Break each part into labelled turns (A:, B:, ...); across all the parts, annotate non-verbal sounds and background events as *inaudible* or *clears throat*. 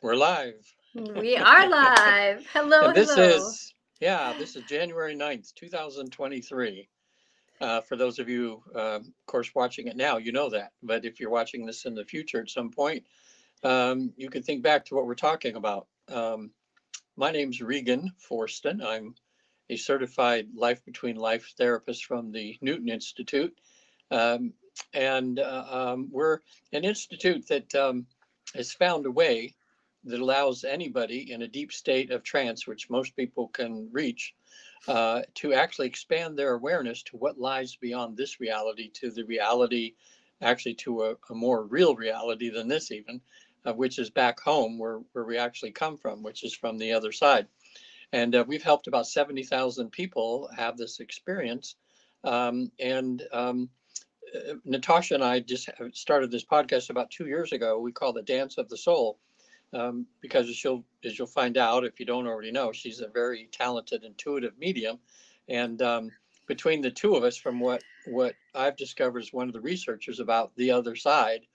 A: We're live.
B: We are live. Hello,
A: this
B: hello.
A: is, yeah, this is January 9th, 2023. Uh, for those of you, um, of course, watching it now, you know that. But if you're watching this in the future at some point, um, you can think back to what we're talking about. Um, my name's Regan Forston. I'm a certified life between life therapist from the Newton Institute. Um, and uh, um, we're an institute that um, has found a way that allows anybody in a deep state of trance, which most people can reach, uh, to actually expand their awareness to what lies beyond this reality, to the reality, actually to a, a more real reality than this, even, uh, which is back home where, where we actually come from, which is from the other side. And uh, we've helped about 70,000 people have this experience. Um, and um, uh, Natasha and I just started this podcast about two years ago. We call it Dance of the Soul um, because as you'll as you'll find out if you don't already know, she's a very talented, intuitive medium, and um, between the two of us, from what what I've discovered as one of the researchers about the other side,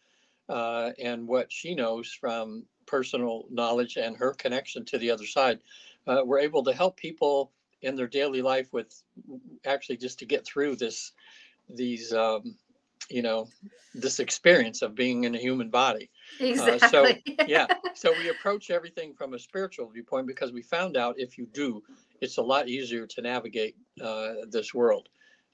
A: uh, and what she knows from personal knowledge and her connection to the other side, uh, we're able to help people in their daily life with actually just to get through this these um, you know this experience of being in a human body
B: Exactly.
A: uh, so yeah *laughs* so we approach everything from a spiritual viewpoint because we found out if you do it's a lot easier to navigate uh, this world.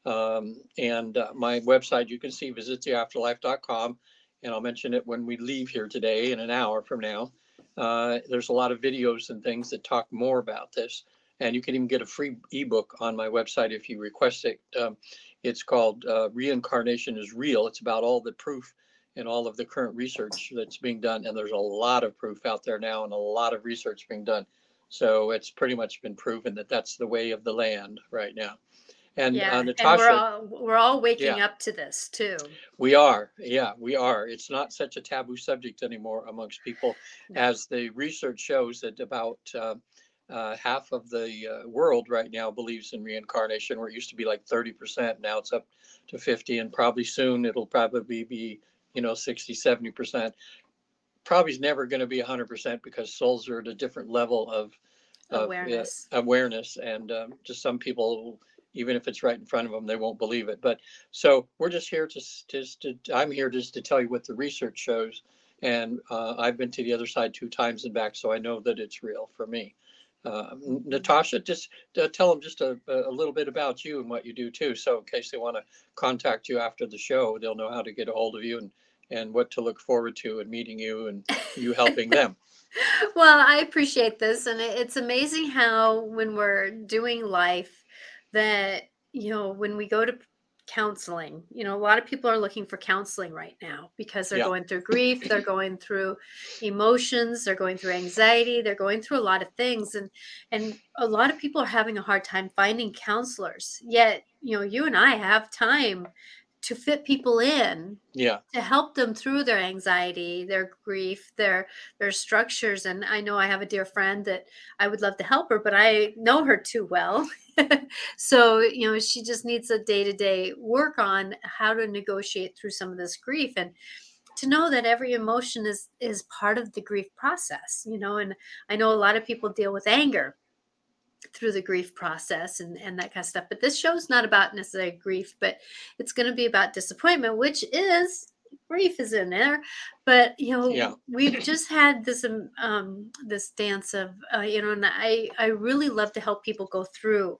A: Um, and uh, my website you can see visittheafterlife.com and i'll mention it when we leave here today in an hour from now. Uh, there's a lot of videos and things that talk more about this and you can even get a free ebook on my website if you request it. Um, it's called uh, reincarnation is real. It's about all the proof and all of the current research that's being done. And there's a lot of proof out there now and a lot of research being done. So it's pretty much been proven that that's the way of the land right now. And
B: yeah,
A: uh,
B: and
A: Natasha,
B: we're all we're all waking
A: Yeah.
B: up to this too.
A: we are, yeah, we are. It's not such a taboo subject anymore amongst people,
B: No.
A: as the research shows that about uh, uh, half of the uh, world right now believes in reincarnation, where it used to be like 30%. Now it's up to 50, and probably soon it'll probably be, you know, 60, 70%. Probably is never going to be 100% because souls are at a different level of of, uh,
B: Awareness.
A: awareness and um, just some people even if it's right in front of them they won't believe it but so we're just here to just to i'm here just to tell you what the research shows and uh, i've been to the other side two times and back so i know that it's real for me uh, natasha just uh, tell them just a, a little bit about you and what you do too so in case they want to contact you after the show they'll know how to get a hold of you and and what to look forward to and meeting you and you helping them. *laughs*
B: Well, I appreciate this, and it's amazing how when we're doing life, that you know when we go to counseling, you know, a lot of people are looking for counseling right now because they're
A: Yeah.
B: going through grief, they're *laughs* going through emotions, they're going through anxiety, they're going through a lot of things, and and a lot of people are having a hard time finding counselors. Yet, you know, you and I have time to fit people in
A: yeah.
B: to help them through their anxiety their grief their their structures and i know i have a dear friend that i would love to help her but i know her too well. *laughs* So you know she just needs a day-to-day work on how to negotiate through some of this grief and to know that every emotion is is part of the grief process you know and i know a lot of people deal with anger through the grief process and, and that kind of stuff. But this show's not about necessarily grief, but it's going to be about disappointment, which is grief is in there. But you know,
A: Yeah.
B: we've just had this um, um this dance of uh, you know, and I I really love to help people go through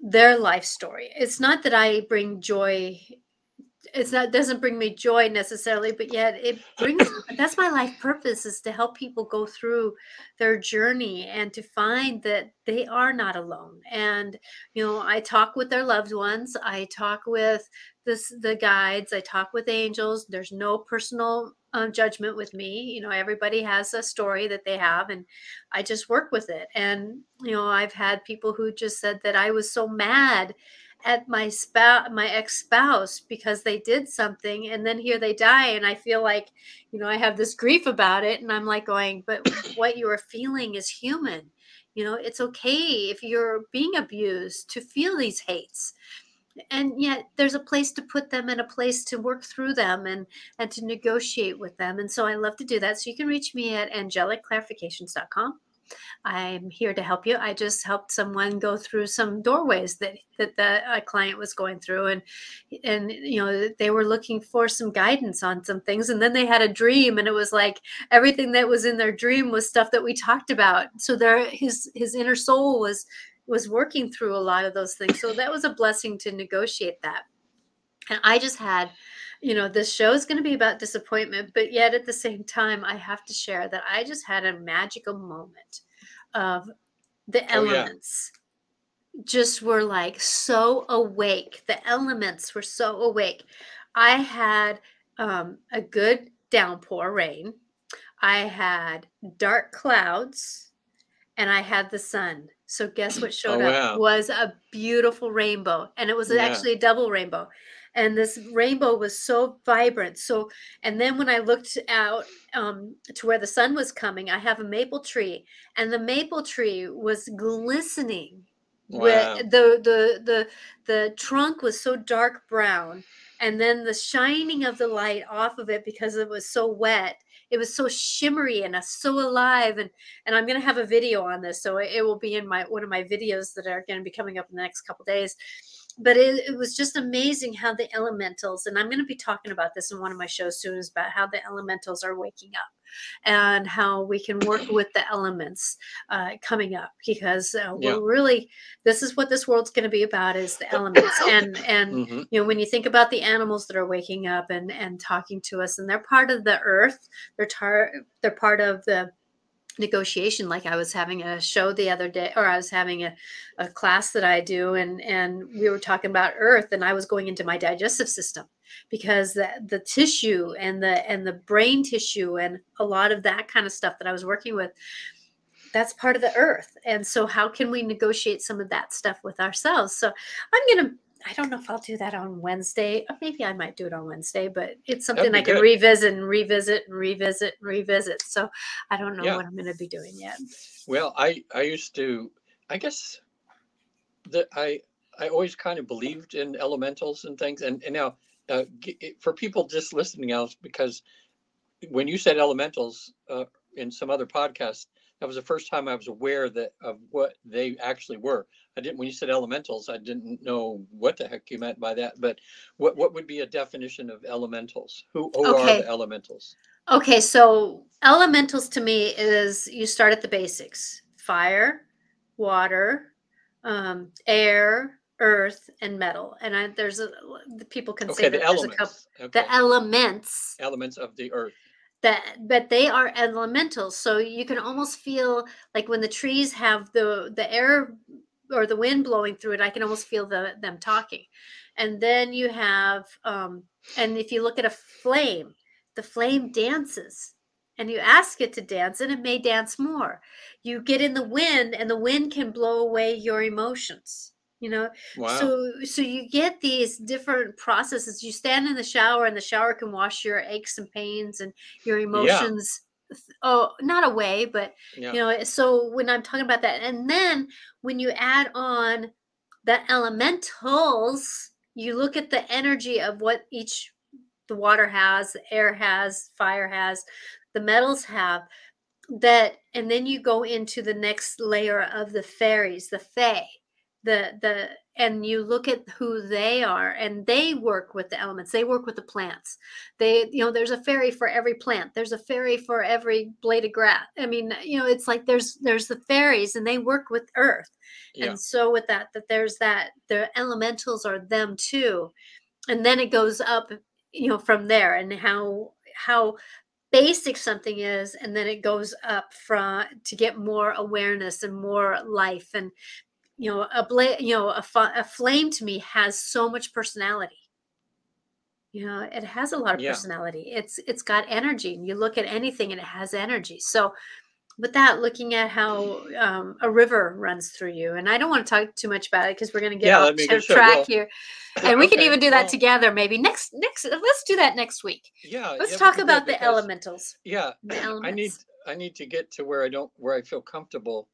B: their life story. It's not that I bring joy. It's not doesn't bring me joy necessarily, but yet it brings that's my life purpose is to help people go through their journey and to find that they are not alone. And you know, I talk with their loved ones, I talk with this the guides, I talk with angels. There's no personal um, judgment with me. You know, everybody has a story that they have, and I just work with it. And you know, I've had people who just said that I was so mad at my spouse my ex-spouse because they did something and then here they die and i feel like you know i have this grief about it and i'm like going but what you are feeling is human. You know it's okay if you're being abused to feel these hates. And yet there's a place to put them and a place to work through them and and to negotiate with them and so i love to do that. So you can reach me at angelicclarifications.com i'm here to help you i just helped someone go through some doorways that that the a client was going through and and you know they were looking for some guidance on some things and then they had a dream and it was like everything that was in their dream was stuff that we talked about so there his his inner soul was was working through a lot of those things. So that was a blessing to negotiate that. And I just had, you know, this show is going to be about disappointment, but yet at the same time, I have to share that I just had a magical moment of the
A: Oh, yeah.
B: elements just were like so awake. The elements were so awake. I had um, a good downpour rain. I had dark clouds and I had the sun. So guess what *clears throat* showed
A: Oh,
B: up
A: wow.
B: was a beautiful rainbow and it was
A: Yeah.
B: actually a double rainbow. And this rainbow was so vibrant. So and then when I looked out um, to where the sun was coming, I have a maple tree and the maple tree was glistening
A: Wow.
B: with the the the the trunk was so dark brown and then the shining of the light off of it because it was so wet it was so shimmery and so alive and and i'm going to have a video on this so it, it will be in my one of my videos that are going to be coming up in the next couple days but it, it was just amazing how the elementals and i'm going to be talking about this in one of my shows soon is about how the elementals are waking up and how we can work with the elements uh, coming up because uh,
A: Yeah.
B: we're really this is what this world's going to be about is the elements *coughs* and and
A: Mhm.
B: you know when you think about the animals that are waking up and and talking to us and they're part of the earth they're tar- they're part of the negotiation like i was having a show the other day or i was having a, a class that i do and and we were talking about earth and i was going into my digestive system because the, the tissue and the and the brain tissue and a lot of that kind of stuff that i was working with that's part of the earth. And so how can we negotiate some of that stuff with ourselves? So i'm gonna i don't know if i'll do that on wednesday maybe i might do it on wednesday but it's something i can
A: good.
B: revisit and revisit and revisit and revisit so i don't know
A: Yeah.
B: what i'm gonna be doing yet
A: Well, I I used to I guess that I I always kind of believed in elementals and things, and and now uh, for people just listening else because when you said elementals uh, in some other podcast, that was the first time I was aware that of what they actually were. I didn't when you said elementals, I didn't know what the heck you meant by that. But what what would be a definition of elementals? Who who are
B: Okay.
A: the elementals?
B: okay so elementals to me is you start at the basics fire water um, air earth and metal and I, there's a the people can say
A: Okay,
B: that
A: the
B: there's a couple
A: elements. Okay.
B: the elements
A: elements of the earth.
B: that but they are elementals so you can almost feel like when the trees have the the air or the wind blowing through it i can almost feel the them talking. And then you have um and if you look at a flame the flame dances. And you ask it to dance and it may dance more. You get in the wind and the wind can blow away your emotions you know?
A: Wow.
B: so so you get these different processes. You stand in the shower and the shower can wash your aches and pains and your emotions oh not away, but
A: yeah.
B: you know, so when I'm talking about that and then when you add on the elementals, you look at the energy of what each the water has, the air has, fire has, the metals have that and then you go into the next layer of the fairies, the fae the the and you look at who they are and they work with the elements they work with the plants. They you know there's a fairy for every plant there's a fairy for every blade of grass. I mean you know it's like there's there's the fairies and they work with earth.
A: Yeah.
B: and so with that that there's that the elementals are them too. And then it goes up you know from there and how how basic something is and then it goes up from to get more awareness and more life and you know a bla- you know a, fa- a flame to me has so much personality you know it has a lot of
A: Yeah.
B: personality it's it's got energy and you look at anything and it has energy so with that looking at how um, a river runs through you and i don't want to talk too much about it because we're going to get
A: Yeah,
B: off
A: that'd be a
B: to
A: good
B: track
A: Well,
B: here and we can even do that
A: well,
B: together maybe next next let's do that next week
A: Yeah.
B: let's
A: yeah,
B: talk about the elementals
A: Yeah.
B: the
A: I need I need to get to where I don't where I feel comfortable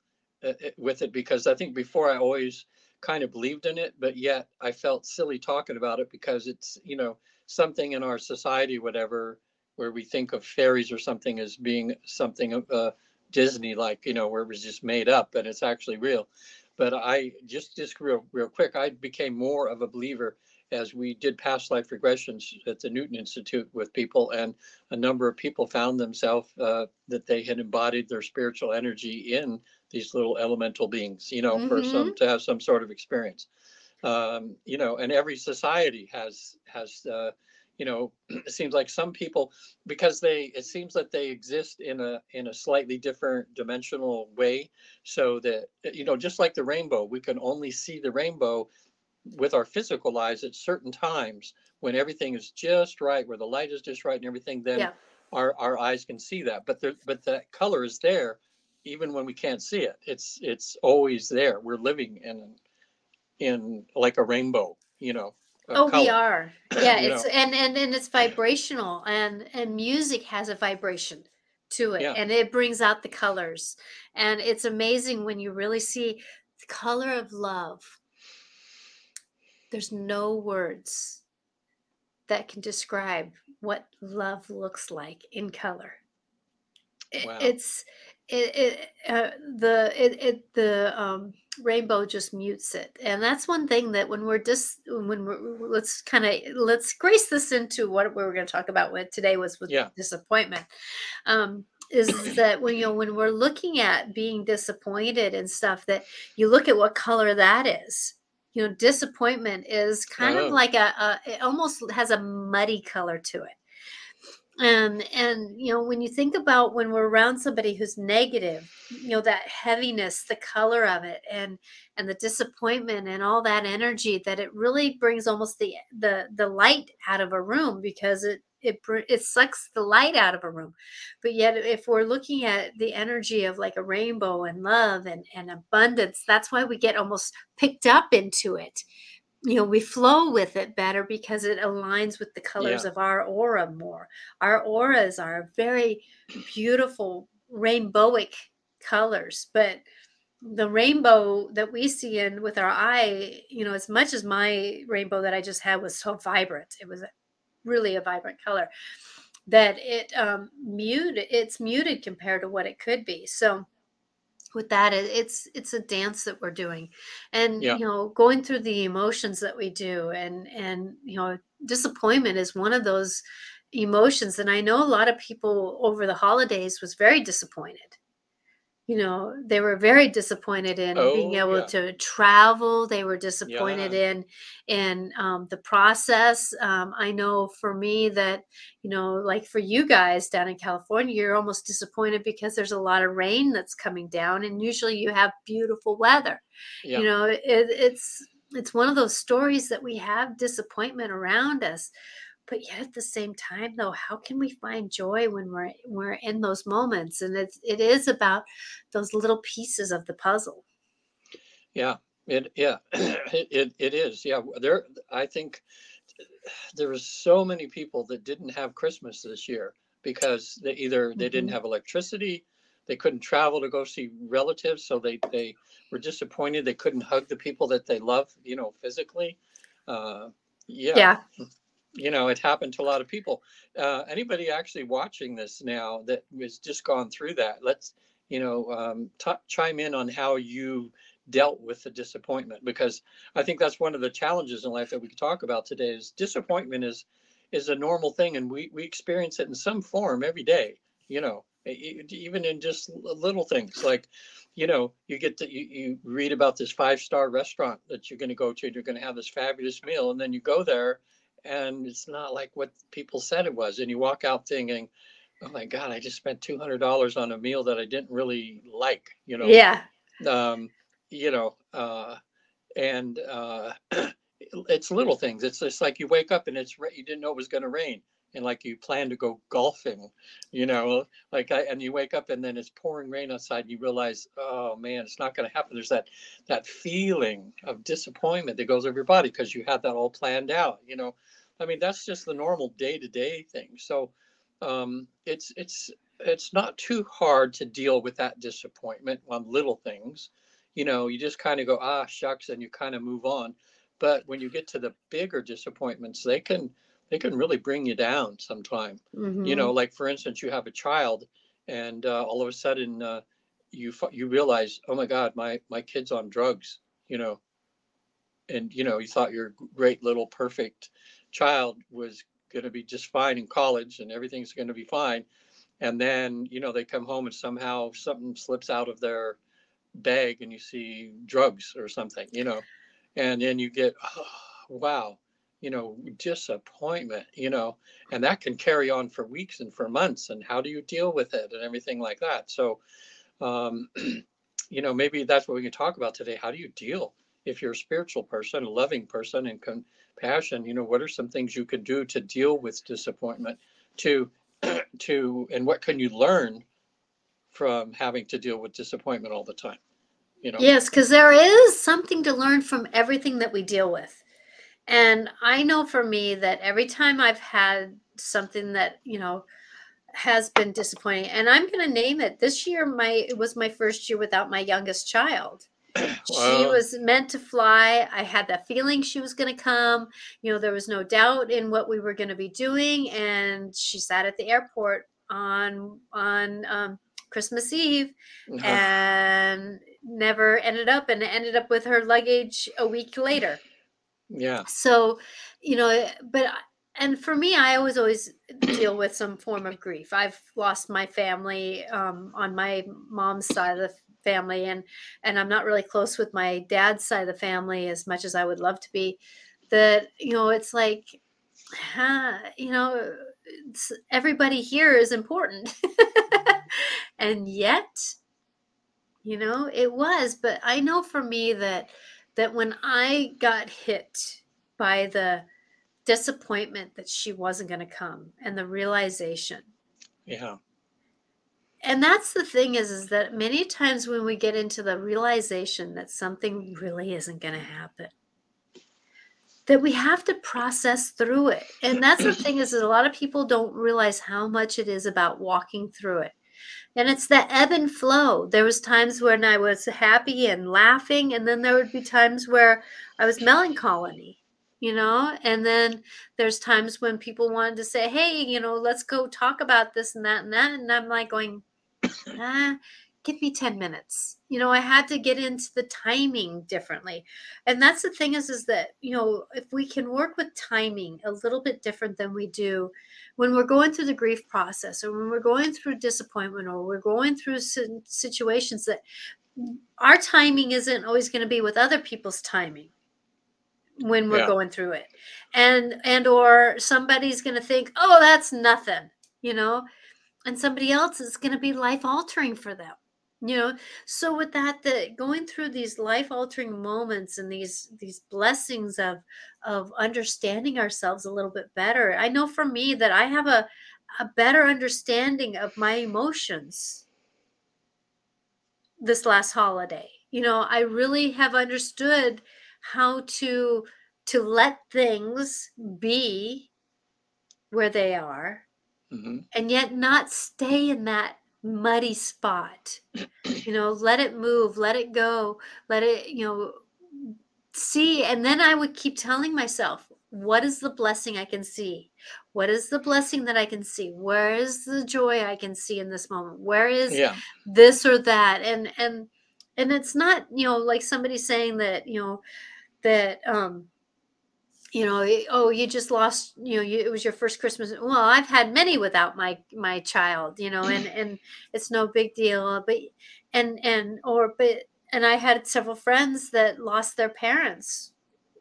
A: with it because I think before I always kind of believed in it, but yet I felt silly talking about it because it's, you know, something in our society, whatever, where we think of fairies or something as being something of uh, Disney, like, you know, where it was just made up and it's actually real. But I just, just real, real quick, I became more of a believer as we did past life regressions at the Newton Institute with people, and a number of people found themselves uh, that they had embodied their spiritual energy in these little elemental beings, you know, for some to have some sort of experience. Um, you know, and every society has has uh, you know, *clears throat* it seems like some people because they it seems that they exist in a in a slightly different dimensional way so that you know just like the rainbow we can only see the rainbow with our physical eyes at certain times when everything is just right where the light is just right and everything then
B: Yeah.
A: our our eyes can see that but there but that color is there even when we can't see it it's it's always there we're living in in like a rainbow you know
B: Oh, we are. *clears throat* Yeah, it's
A: know.
B: and and and it's vibrational and and music has a vibration to it
A: Yeah.
B: and it brings out the colors. And it's amazing when you really see the color of love. There's no words that can describe what love looks like in color. It-
A: Wow.
B: It's it, it uh, the it, it the um rainbow just mutes it and that's one thing that when we're just when we're let's kind of let's grace this into what we were going to talk about with today was with
A: Yeah.
B: disappointment um is that when you know when we're looking at being disappointed and stuff that you look at what color that is you know disappointment is kind
A: Oh.
B: of like a, a it almost has a muddy color to it and and you know when you think about when we're around somebody who's negative you know that heaviness the color of it and and the disappointment and all that energy that it really brings almost the the the light out of a room because it it it sucks the light out of a room but yet if we're looking at the energy of like a rainbow and love and and abundance that's why we get almost picked up into it. You know we flow with it better because it aligns with the colors
A: Yeah.
B: of our aura more. Our auras are very beautiful rainbowic colors but the rainbow that we see in with our eye you know as much as my rainbow that i just had was so vibrant. It was really a vibrant color that it um muted it's muted compared to what it could be. So with that it's it's a dance that we're doing. And
A: Yeah.
B: you know going through the emotions that we do and and you know disappointment is one of those emotions. And i know a lot of people over the holidays was very disappointed you know they were very disappointed in being
A: Oh,
B: able
A: yeah.
B: to travel. They were disappointed in in um, the process. Um, i know for me that you know like for you guys down in california you're almost disappointed because there's a lot of rain that's coming down and usually you have beautiful weather.
A: Yeah.
B: you know it, it's it's one of those stories that we have disappointment around us but yet at the same time though how can we find joy when we're we're in those moments and it's it is about those little pieces of the puzzle
A: Yeah, it yeah, *clears throat* it, it it is. Yeah, there I think there was so many people that didn't have Christmas this year because they either they didn't
B: Mhm.
A: have electricity, they couldn't travel to go see relatives, so they they were disappointed they couldn't hug the people that they love, you know, physically. Uh, yeah,
B: yeah
A: you know, it happened to a lot of people. Uh, anybody actually watching this now that was just gone through that, let's, you know, um, t- chime in on how you dealt with the disappointment because I think that's one of the challenges in life that we could talk about today is disappointment is is a normal thing and we we experience it in some form every day. You know, even in just little things like you know you get to you, you read about this five star restaurant that you're going to go to and you're going to have this fabulous meal and then you go there and it's not like what people said it was. And you walk out thinking oh my god i just spent $200 on a meal that i didn't really like you know?
B: Yeah.
A: Um you know uh and uh *clears throat* it's little things. It's just like you wake up and it's you didn't know it was going to rain and like you plan to go golfing you know like I, and you wake up and then it's pouring rain outside and you realize oh man it's not going to happen. There's that that feeling of disappointment that goes over your body because you had that all planned out you know? I mean that's just the normal day-to-day thing. So um it's it's it's not too hard to deal with that disappointment on little things. You know, you just kind of go, ah, shucks, and you kind of move on. But when you get to the bigger disappointments, they can they can really bring you down sometime.
B: Mhm.
A: You know, like for instance, you have a child, and uh, all of a sudden uh, you you realize, oh my God, my my kid's on drugs. You know, and you know you thought your great little perfect child was going to be just fine in college and everything's going to be fine and then you know they come home and somehow something slips out of their bag and you see drugs or something you know and then you get oh, wow you know disappointment you know and that can carry on for weeks and for months and how do you deal with it and everything like that. So um *clears throat* you know maybe that's what we can talk about today. How do you deal if you're a spiritual person a loving person and compassion? You know what are some things you could do to deal with disappointment to *clears throat* to and what can you learn from having to deal with disappointment all the time? You know?
B: Yes, because there is something to learn from everything that we deal with. And I know for me that every time I've had something that, you know, has been disappointing, and I'm going to name it. This year, my it was my first year without my youngest child. *coughs* She was meant to fly. I had that feeling she was going to come. You know, there was no doubt in what we were going to be doing, and she sat at the airport on on um, Christmas Eve
A: Uh-huh.
B: and never ended up and ended up with her luggage a week later
A: yeah.
B: So you know eh, but and for me i always always deal with some form of grief. I've lost my family um, on my mom's side of the family and and i'm not really close with my dad's side of the family as much as i would love to be that you know it's like huh, you know everybody here is important. *laughs* And yet you know it was but i know for me that that when i got hit by the disappointment that she wasn't going to come and the realization
A: yeah.
B: And that's the thing is is that many times when we get into the realization that something really isn't going to happen that we have to process through it. And that's the thing is that a lot of people don't realize how much it is about walking through it and it's the ebb and flow. There was times when i was happy and laughing and then there would be times where i was melancholy you know? And then there's times when people wanted to say hey you know let's go talk about this and that and that and i'm like going ah, give me 10 minutes. You know i had to get into the timing differently. And that's the thing is is that you know if we can work with timing a little bit different than we do when we're going through the grief process or when we're going through disappointment or we're going through situations that our timing isn't always going to be with other people's timing when we're
A: Yeah.
B: going through it. And and or somebody's going to think oh that's nothing you know? And somebody else is going to be life altering for them you know so with that the going through these life altering moments and these these blessings of of understanding ourselves a little bit better i know for me that i have a a better understanding of my emotions this last holiday. You know i really have understood how to to let things be where they are
A: hmm
B: and yet not stay in that muddy spot. You know let it move let it go let it you know see and then i would keep telling myself what is the blessing i can see? What is the blessing that i can see? Where is the joy i can see in this moment? Where is
A: yeah.
B: this or that? And and and it's not you know like somebody saying that you know that um you know eh, oh you just lost you know you, it was your first christmas well i've had many without my my child you know and *clears throat* and it's no big deal but and and or but and i had several friends that lost their parents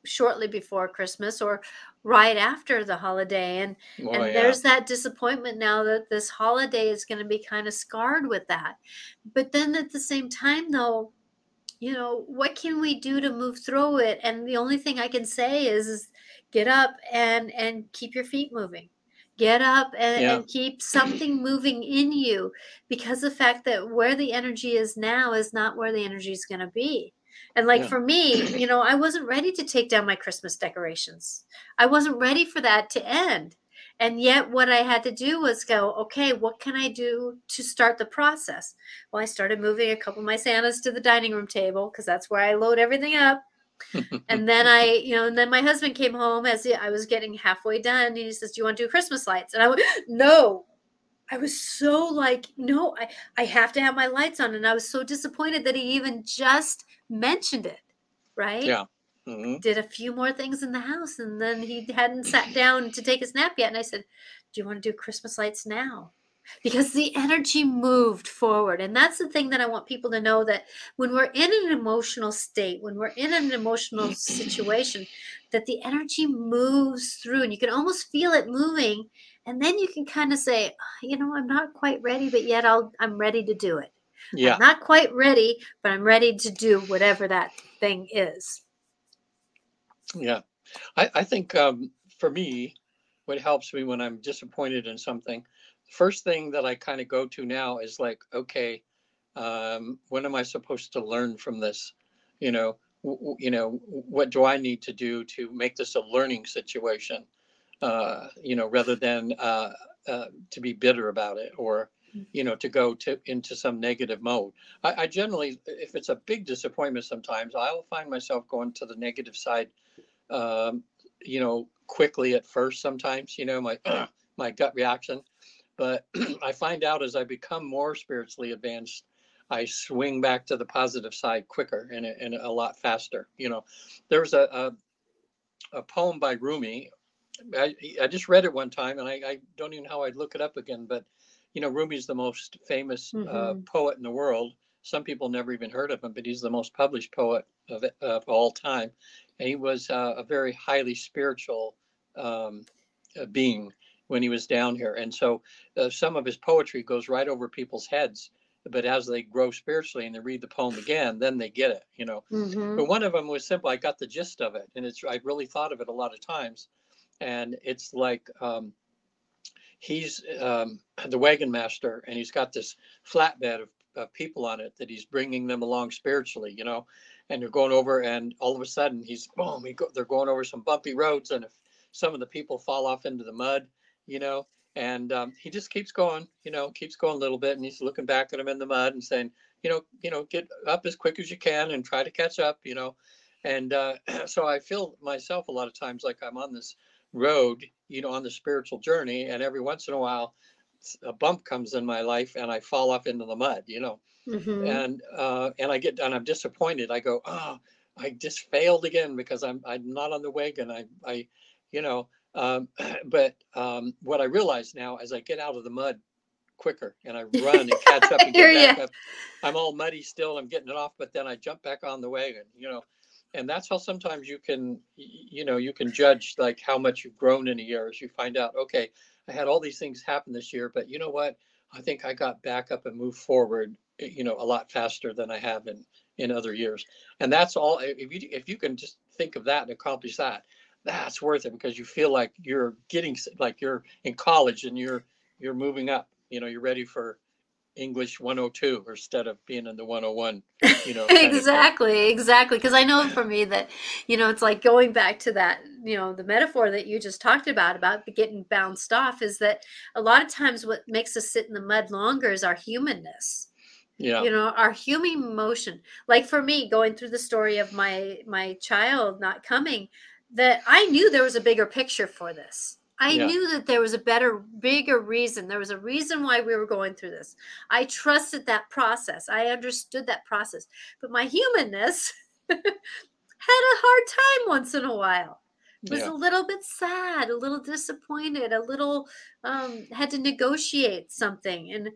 B: shortly before christmas or right after the holiday and
A: well,
B: and
A: Oh, yeah.
B: there's that disappointment now that this holiday is going to be kind of scarred with that but then at the same time though you know what can we do to move through it? And the only thing i can say is, is get up and and keep your feet moving. Get up and,
A: Yeah.
B: and keep something moving in you because the fact that where the energy is now is not where the energy is going to be. And like
A: Yeah.
B: for me you know i wasn't ready to take down my christmas decorations. I wasn't ready for that to end And yet, what I had to do was go, okay, what can I do to start the process? Well, I started moving a couple of my Santas to the dining room table because that's where I load everything up. *laughs* and then I, you know, and then my husband came home as I was getting halfway done. And he says, Do you want to do Christmas lights? And I went, *gasps* No. I was so like, No, I, I have to have my lights on. And I was so disappointed that he even just mentioned it. Right.
A: Yeah. Mm-hmm.
B: Did a few more things in the house. And then he hadn't sat down to take his nap yet. And I said, Do you want to do Christmas lights now? because the energy moved forward and that's the thing that i want people to know that when we're in an emotional state when we're in an emotional situation that the energy moves through and you can almost feel it moving and then you can kind of say "Ah, you know i'm not quite ready but yet i'll i'm ready to do it
A: Yeah.
B: i'm not quite ready but i'm ready to do whatever that thing is
A: Yeah. I, I think um, for me, what helps me when I'm disappointed in something, the first thing that I kind of go to now is like, okay, um, am I supposed to learn from this? You know, w- you know, what do I need to do to make this a learning situation? Uh, you know, rather than uh, uh, to be bitter about it or, you know, to go to into some negative mode. I, I generally, if it's a big disappointment, sometimes I'll find myself going to the negative side um, you know, quickly at first sometimes, you know, my *clears throat* my gut reaction. But *clears throat* I find out as I become more spiritually advanced, I swing back to the positive side quicker and, a- and a lot faster. You know, there's a, a, a poem by Rumi. I, I just read it one time and I, I don't even know how I'd look it up again, but you know, Rumi's the most famous uh,
B: Mhm.
A: poet in the world. Some people never even heard of him, but he's the most published poet of, of all time. And he was uh, a very highly spiritual um, uh, being when he was down here. And so uh, some of his poetry goes right over people's heads. But as they grow spiritually and they read the poem again, then they get it, you know.
B: Mhm.
A: But one of them was simple. I got the gist of it, and it's I really thought of it a lot of times, and it's like um, he's um, the wagon master, and he's got this flatbed of, of people on it that he's bringing them along spiritually, you know, and they're going over, and all of a sudden he's boom, he go, they're going over some bumpy roads, and if some of the people fall off into the mud, you know, and um, he just keeps going, you know, keeps going a little bit, and he's looking back at them in the mud and saying, you know, you know, get up as quick as you can and try to catch up, you know. And uh, *clears throat* so I feel myself a lot of times like I'm on this road, you know, on the spiritual journey, and every once in a while, a bump comes in my life, and I fall off into the mud, you know,
B: Mhm.
A: and uh, and I get and I'm disappointed. I go, oh, I just failed again because I'm I'm not on the wagon. I I, you know, um, *clears throat* but um, what I realize now as I get out of the mud quicker and I run and catch up *laughs* and get back up. I'm all muddy still. I'm getting it off, but then I jump back on the wagon, you know. And that's how sometimes you can, you know, you can judge like how much you've grown in a year as you find out, okay, I had all these things happen this year, but you know what? I think I got back up and moved forward, eh, you know, a lot faster than I have in, in other years. And that's all, if you, if you can just think of that and accomplish that, that's worth it because you feel like you're getting, like you're in college and you're, you're moving up, you know, you're ready for English 102 instead of being in the 101, you know. *laughs*
B: exactly exactly because i know for me that you know it's like going back to that you know the metaphor that you just talked about about getting bounced off is that a lot of times what makes us sit in the mud longer is our humanness.
A: Yeah,
B: you know our human emotion. Like for me going through the story of my my child not coming that i knew there was a bigger picture for this i
A: Yeah.
B: knew that there was a better bigger reason. There was a reason why we were going through this. I trusted that process. I understood that process. But my humanness *laughs* had a hard time once in a while. It was
A: Yeah.
B: a little bit sad a little disappointed a little um had to negotiate something. And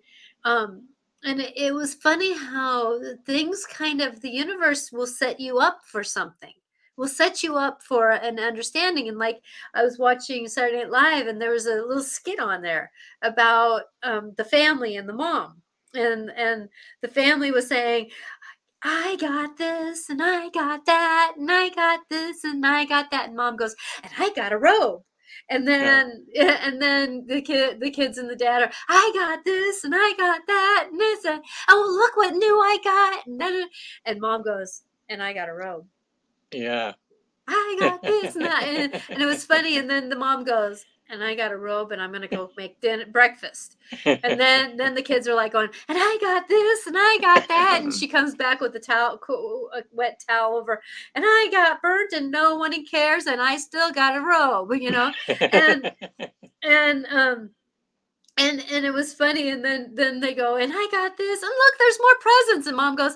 B: um and it, it was funny how things kind of the universe will set you up for something will set you up for an understanding. And like i was watching saturday night live and there was a little skit on there about um, the family and the mom. And and the family was saying i got this and i got that and i got this and i got that. And mom goes and i got a robe. And then and then the kid the kids and the dad are i got this and i got that and this and oh look what new i got. And, then, and mom goes and i got a robe
A: yeah,
B: I got this and that. And, and it was funny. And then the mom goes, and I got a robe and I'm to go make dinner breakfast. And then then the kids are like going, and I got this and I got that. And she comes back with a towel, a wet towel over, and I got burnt and no one cares. And I still got a robe, you know? And, and, um, and and it was funny and then then they go and i got this and look there's more presents and mom goes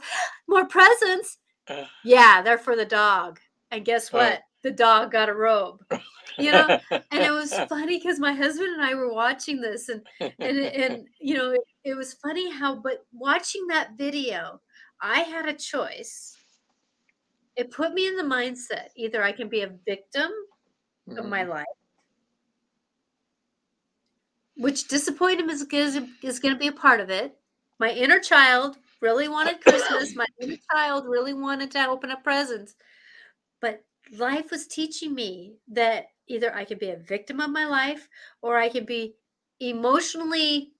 B: more presents uh, *sighs* yeah they're for the dog and guess oh. what the dog got a robe you know *laughs* and it was funny because my husband and i were watching this and and *laughs* and you know it, it was funny how but watching that video i had a choice it put me in the mindset either i can be a victim mm-hmm. of my mm-hmm. life which disappointment is, is, is going to be a part of it. My inner child really wanted Christmas. My inner child really wanted to open up presents. But life was teaching me that either I could be a victim of my life or I could be emotionally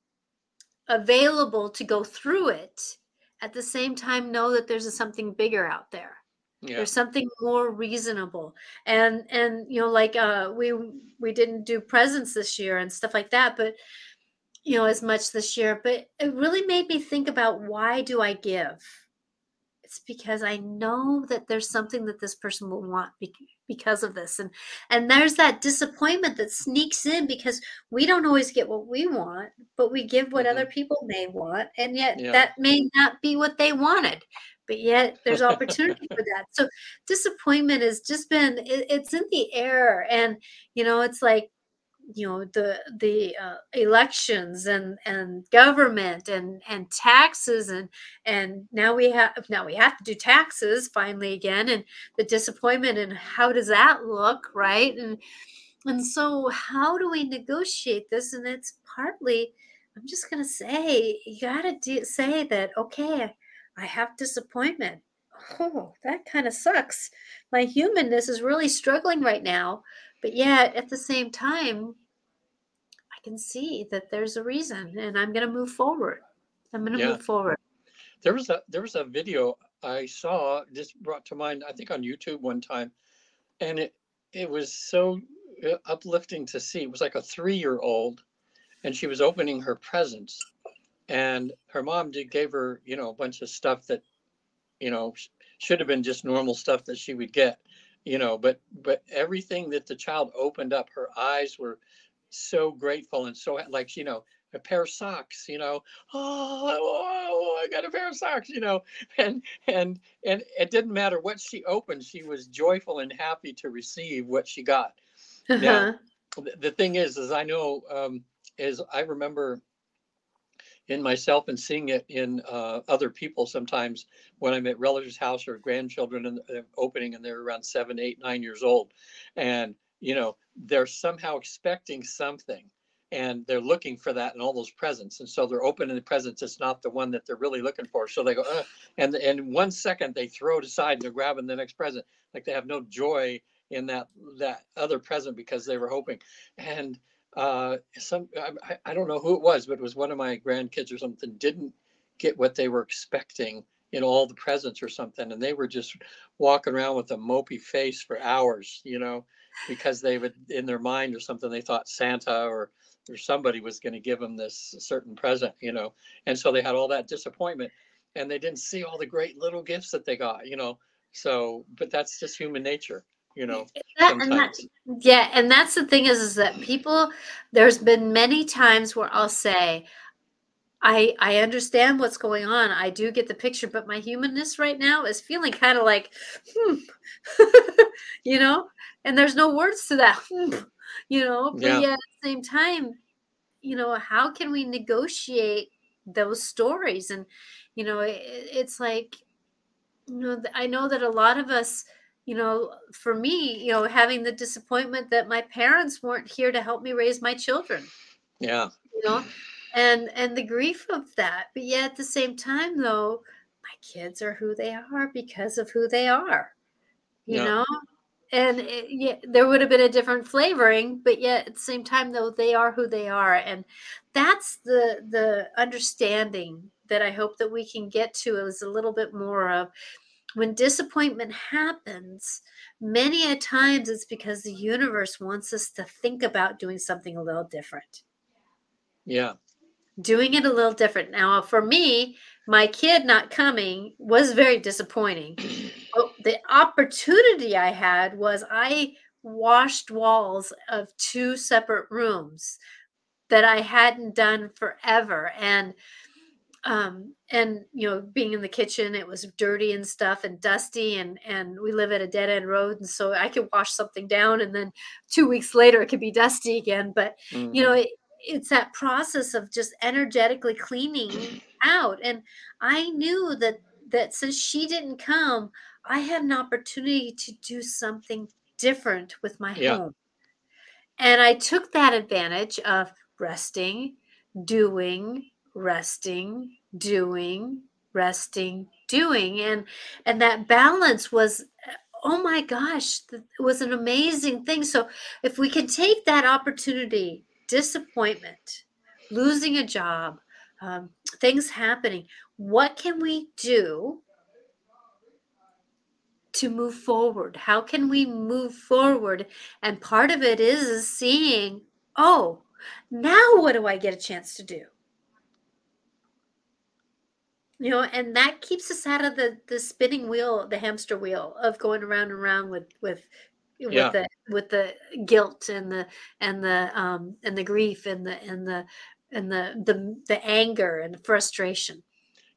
B: available to go through it at the same time know that there's something bigger out there yeah. there's something more reasonable and and you know like uh we we didn't do presents this year and stuff like that but you know as much this year but it really made me think about why do i give it's because i know that there's something that this person will want because of this and and there's that disappointment that sneaks in because we don't always get what we want but we give what mm-hmm. other people may want and yet yeah. that may not be what they wanted but yet there's opportunity *laughs* for that so disappointment has just been it, it's in the air and you know it's like you know the the uh, elections and and government and and taxes and and now we have now we have to do taxes finally again and the disappointment and how does that look right and and so how do we negotiate this and it's partly i'm just going to say you got to de- say that okay I have disappointment. Oh, that kind of sucks. My humanness is really struggling right now. But yet, at the same time, I can see that there's a reason and I'm going to move forward. I'm going to yeah. move forward.
A: There was a there was a video I saw just brought to mind I think on YouTube one time and it it was so uh, uplifting to see. It was like a 3-year-old and she was opening her presents and her mom did gave her you know a bunch of stuff that you know should have been just normal stuff that she would get you know but but everything that the child opened up her eyes were so grateful and so like you know a pair of socks you know oh, oh, i got a pair of socks you know *laughs* and and and it didn't matter what she opened she was joyful and happy to receive what she got uh-huh. now the thing is is i know um is i remember in myself and seeing it in uh, other people sometimes when I'm at relatives' house or grandchildren and opening and they're around seven, eight, nine years old. And, you know, they're somehow expecting something and they're looking for that in all those presents. And so they're opening the presents. It's not the one that they're really looking for. So they go, and, and in one second they throw it aside and they're grabbing the next present. Like they have no joy in that, that other present because they were hoping. And, uh, some I, I don't know who it was, but it was one of my grandkids or something didn't get what they were expecting in all the presents or something, and they were just walking around with a mopey face for hours, you know, because they would in their mind or something they thought Santa or or somebody was going to give them this certain present, you know, and so they had all that disappointment, and they didn't see all the great little gifts that they got, you know. So, but that's just human nature you know
B: that, and that, yeah and that's the thing is is that people there's been many times where i'll say i i understand what's going on i do get the picture but my humanness right now is feeling kind of like hmm. *laughs* you know and there's no words to that *laughs* hmm, you know but yeah. at the same time you know how can we negotiate those stories and you know it, it's like you know i know that a lot of us you know, for me, you know, having the disappointment that my parents weren't here to help me raise my children.
A: Yeah.
B: You know, and and the grief of that. But yet at the same time though, my kids are who they are because of who they are. You yeah. know? And it, yeah, there would have been a different flavoring, but yet at the same time though, they are who they are. And that's the the understanding that I hope that we can get to is a little bit more of when disappointment happens, many a times it's because the universe wants us to think about doing something a little different.
A: Yeah.
B: Doing it a little different. Now, for me, my kid not coming was very disappointing. *clears throat* but the opportunity I had was I washed walls of two separate rooms that I hadn't done forever. And um and you know being in the kitchen it was dirty and stuff and dusty and and we live at a dead end road and so i could wash something down and then two weeks later it could be dusty again but
A: Mhm.
B: you know it, it's that process of just energetically cleaning *clears throat* out and i knew that that since she didn't come i had an opportunity to do something different with my
A: Yeah.
B: home and i took that advantage of resting doing resting doing resting doing. And and that balance was oh my gosh it was an amazing thing. So if we can take that opportunity disappointment losing a job um, things happening what can we do to move forward? How can we move forward? And part of it is, is seeing oh now what do i get a chance to do you know and that keeps us out of the the spinning wheel the hamster wheel of going around and around with with
A: Yeah.
B: with the with the guilt and the and the um and the grief and the and the and the the, the anger and the frustration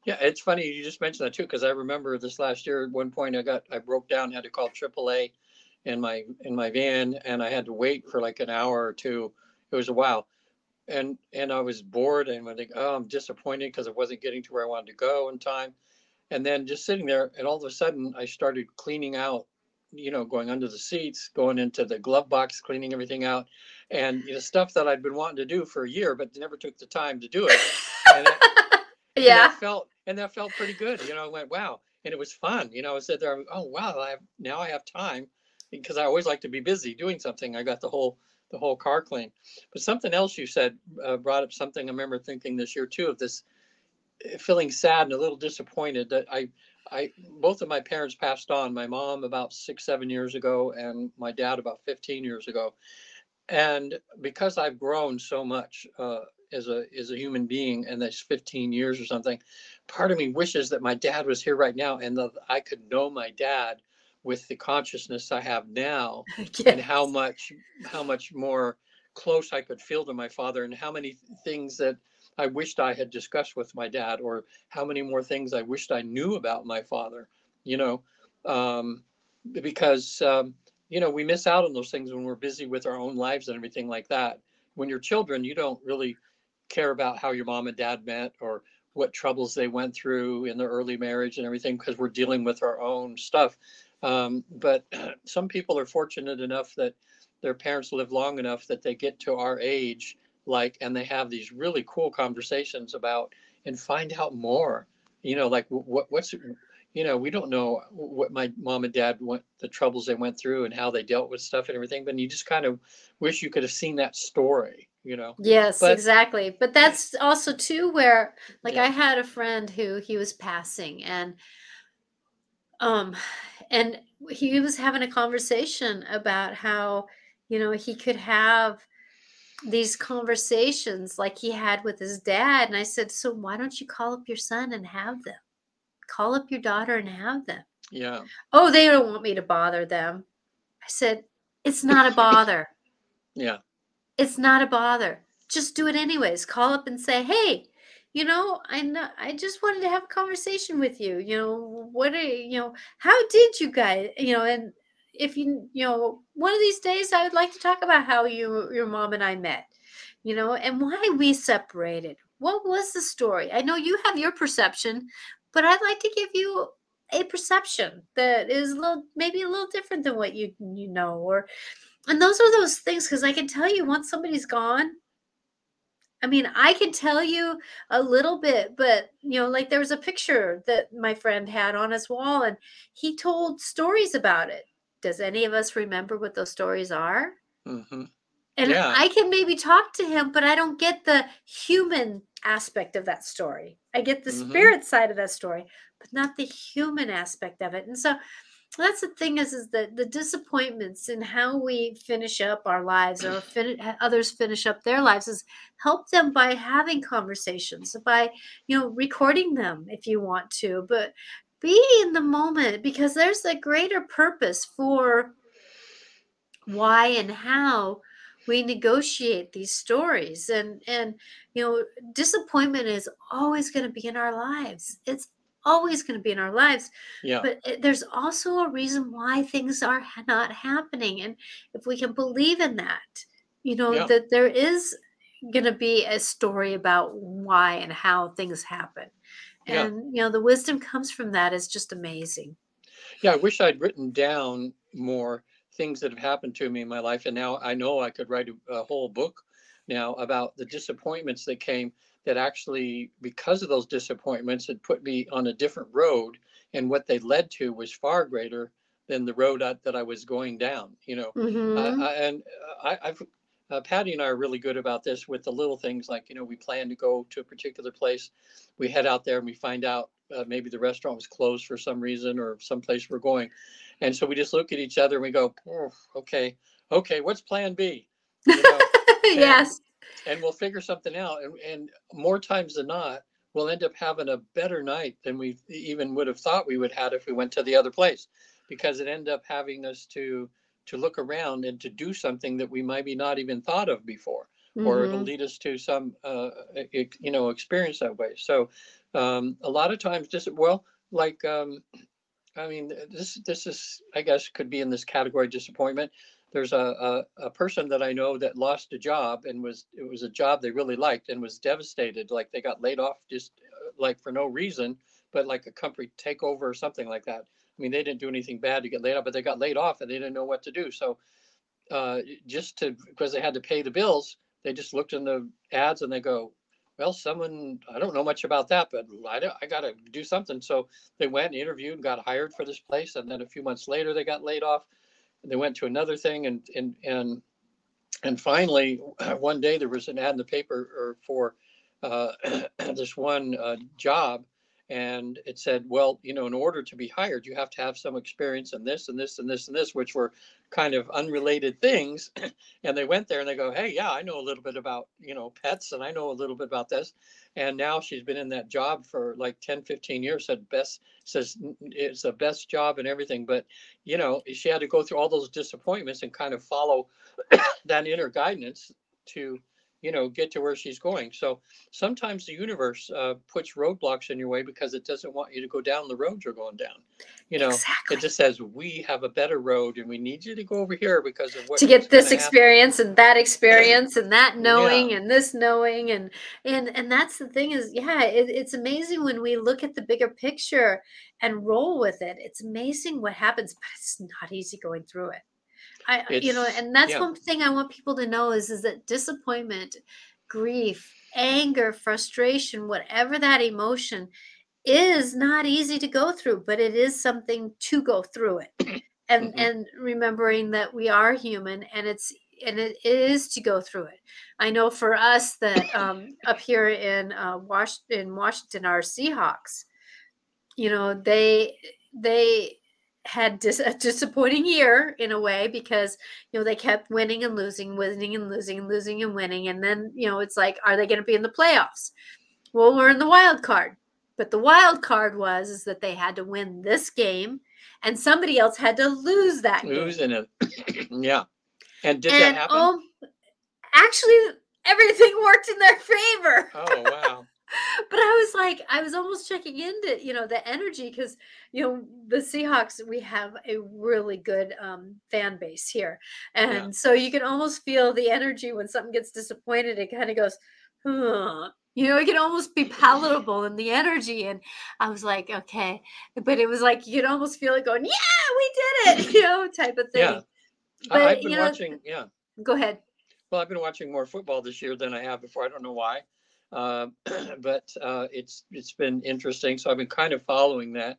A: Yeah, it's funny you just mentioned that too, because I remember this last year at one point I got I broke down, had to call AAA in my in my van, and I had to wait for like an hour or two. It was a while, and and I was bored and I think, oh, I'm disappointed because I wasn't getting to where I wanted to go in time, and then just sitting there, and all of a sudden I started cleaning out, you know, going under the seats, going into the glove box, cleaning everything out, and you know stuff that I'd been wanting to do for a year but never took the time to do it. And it, *laughs*
B: yeah
A: that felt and that felt pretty good you know i went wow. And it was fun you know i said there oh wow i have now i have time because i always like to be busy doing something. I got the whole the whole car clean. But something else you said uh, brought up something i remember thinking this year too of this uh, feeling sad and a little disappointed that i i both of my parents passed on my mom about six seven years ago and my dad about 15 years ago. And because i've grown so much uh, as a as a human being in this 15 years or something part of me wishes that my dad was here right now and that i could know my dad with the consciousness i have now *laughs* and how much how much more close i could feel to my father and how many things that i wished i had discussed with my dad or how many more things i wished i knew about my father you know? Um, because um, you know we miss out on those things when we're busy with our own lives and everything like that. When you're children you don't really care about how your mom and dad met or what troubles they went through in their early marriage and everything because we're dealing with our own stuff um, but *clears throat* some people are fortunate enough that their parents live long enough that they get to our age like and they have these really cool conversations about and find out more you know like what what's you know we don't know what my mom and dad went the troubles they went through and how they dealt with stuff and everything but you just kind of wish you could have seen that story you know
B: Yes,
A: But-
B: exactly. But that's also too where like
A: Yeah.
B: I had a friend who he was passing and um and he was having a conversation about how you know he could have these conversations like he had with his dad and I said, "So why don't you call up your son and have them? Call up your daughter and have them."
A: yeah
B: "Oh, they don't want me to bother them." I said, "It's not a bother." *laughs*
A: yeah
B: it's not a bother. Just do it anyways. Call up and say, "Hey, you know, I know I just wanted to have a conversation with you. You know, what are you know, how did you guys, you know, and if you you know, one of these days I would like to talk about how you your mom and I met. You know, and why we separated. What was the story? I know you have your perception, but I'd like to give you a perception that is a little maybe a little different than what you you know or and those are those things because I can tell you once somebody's gone. I mean, I can tell you a little bit, but you know, like there was a picture that my friend had on his wall and he told stories about it. Does any of us remember what those stories are?
A: hmm
B: And
A: Yeah.
B: I can maybe talk to him, but I don't get the human aspect of that story. I get the
A: Mhm.
B: spirit side of that story, but not the human aspect of it. And so that's the thing is is that the disappointments in how we finish up our lives or *clears throat* fin- others finish up their lives is help them by having conversations by you know recording them if you want to but be in the moment because there's a greater purpose for why and how we negotiate these stories. And and you know disappointment is always going to be in our lives. It's always going to be in our lives
A: Yeah.
B: but it, there's also a reason why things are not happening and if we can believe in that you know
A: Yeah.
B: that there is going to be a story about why and how things happen
A: Yeah.
B: and you know the wisdom comes from that is just amazing
A: Yeah, I wish I'd written down more things that have happened to me in my life. And now I know I could write a, a whole book now about the disappointments that came that actually, because of those disappointments, had put me on a different road. And what they led to was far greater than the road I, that I was going down, you know.
B: Mhm.
A: Uh, I, and I, I've, uh, Patty and I are really good about this with the little things like, you know, we plan to go to a particular place. We head out there and we find out uh, maybe the restaurant was closed for some reason or some place we're going. And so we just look at each other and we go, "Oh, okay, okay, what's plan B? You know, *laughs*
B: yes
A: and we'll figure something out. And, and more times than not, we'll end up having a better night than we even would have thought we would have had if we went to the other place because it ended up having us to to look around and to do something that we maybe not even thought of before or it'll
B: Mhm.
A: lead us to some uh, you know experience that way so um, a lot of times just well like um, i mean this this is i guess could be in this category disappointment there's a, a, a person that i know that lost a job and was it was a job they really liked and was devastated like they got laid off just uh, like for no reason but like a company takeover or something like that i mean they didn't do anything bad to get laid off but they got laid off and they didn't know what to do so uh, just to because they had to pay the bills they just looked in the ads and they go, well, someone, I don't know much about that, but I, I got to do something. So they went and interviewed and got hired for this place. And then a few months later, they got laid off. They went to another thing and, and, and, and finally, *clears throat* one day there was an ad in the paper or for uh, *clears throat* this one uh, job. And it said, well, you know, in order to be hired, you have to have some experience in this and this and this and this, which were kind of unrelated things. *clears throat* and they went there and they go, hey, yeah, I know a little bit about, you know, pets and I know a little bit about this. And now she's been in that job for like 10, 15 years, said best, says "N- n- it's the best job and everything. But, you know, she had to go through all those disappointments and kind of follow *clears throat* that inner guidance to, you know, get to where she's going. So sometimes the universe uh, puts roadblocks in your way because it doesn't want you to go down the road you're going down. You know,
B: exactly
A: it just says we have a better road and we need you to go over here because of what
B: to get this
A: gonna happen.
B: experience and that experience and that knowing
A: Yeah.
B: and this knowing and and and that's the thing is yeah it, it's amazing when we look at the bigger picture and roll with it it's amazing what happens but it's not easy going through it i you know and that's
A: yeah.
B: one thing i want people to know is is that disappointment grief anger frustration whatever that emotion is not easy to go through but it is something to go through it *clears throat* and
A: Mhm.
B: and remembering that we are human and it's and it is to go through it i know for us that um up here in uh wash in washington our seahawks you know they they had dis- a disappointing year in a way because you know they kept winning and losing winning and losing and losing and winning and then you know it's like are they going to be in the playoffs well we're in the wild card but the wild card was is that they had to win this game and somebody else had to lose that game.
A: losing it. *clears throat* yeah. And did
B: and
A: that happen?
B: oh actually everything worked in their favor
A: oh wow. *laughs*
B: but I was like, I was almost checking into, you know, the energy because, you know, the Seahawks, we have a really good um, fan base here. And
A: Yeah.
B: so you can almost feel the energy when something gets disappointed. It kind of goes, huh. You know, it can almost be palatable in the energy. And I was like, okay. But it was like, you could almost feel it going, yeah, we did it, *laughs* you know, type of thing.
A: Yeah.
B: But,
A: I've been
B: you know,
A: watching. Yeah.
B: Go ahead.
A: Well, I've been watching more football this year than I have before. I don't know why, uh, *clears throat* but uh, it's it's been interesting. So I've been kind of following that.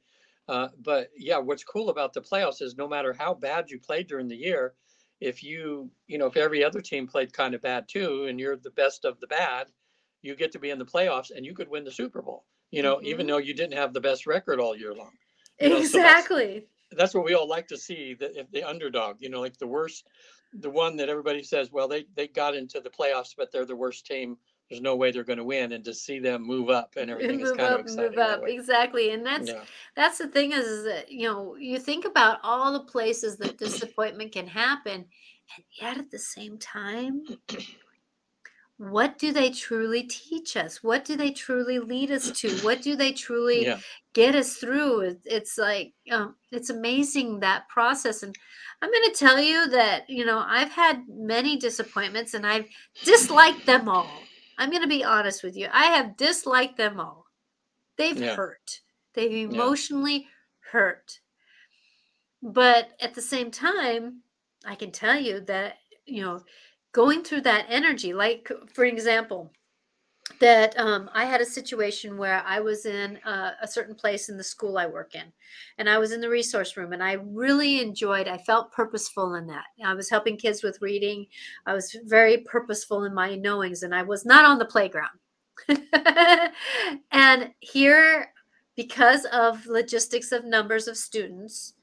A: Uh, but yeah, what's cool about the playoffs is no matter how bad you played during the year, if you you know if every other team played kind of bad too, and you're the best of the bad, you get to be in the playoffs and you could win the Super Bowl. you know, even
B: Mhm.
A: though you didn't have the best record all year long. You know, so that's-
B: exactly.
A: That's what we all like to see, the, if the underdog, you know, like the worst, the one that everybody says, well, they, they got into the playoffs, but they're the worst team. There's no way they're going to win. And to see them move up and *laughs* everything is
B: move
A: kind of exciting.
B: move up. Exactly. And that's
A: Yeah.
B: that's the thing is, is that you know you think about all the places that disappointment can happen and yet at the same time what do they truly teach us what do they truly lead us to what do they truly
A: Yeah.
B: get us through it's like um, it's amazing that process and i'm going to tell you that you know i've had many disappointments and i've disliked them all i'm going to be honest with you i have disliked them all. They've
A: Yeah.
B: hurt. They've emotionally hurt. But at the same time i can tell you that you know going through that energy like for example that um, i had a situation where i was in a, a certain place in the school i work in and i was in the resource room and i really enjoyed i felt purposeful in that. I was helping kids with reading. I was very purposeful in my knowings and i was not on the playground. *laughs* And here because of logistics of numbers of students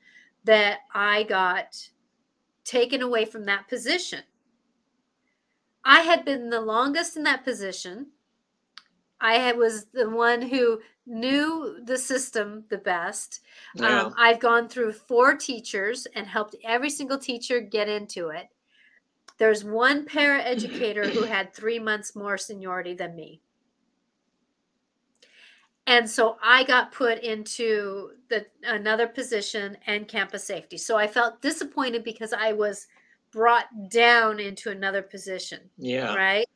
B: that i got taken away from that position. I had been the longest in that position. I was the one who knew the system the best.
A: Yeah.
B: Um, I've gone through four teachers and helped every single teacher get into it. There's one para educator who had three months more seniority than me. And so I got put into the another position and campus safety. So I felt disappointed because I was brought down into another position
A: yeah.
B: right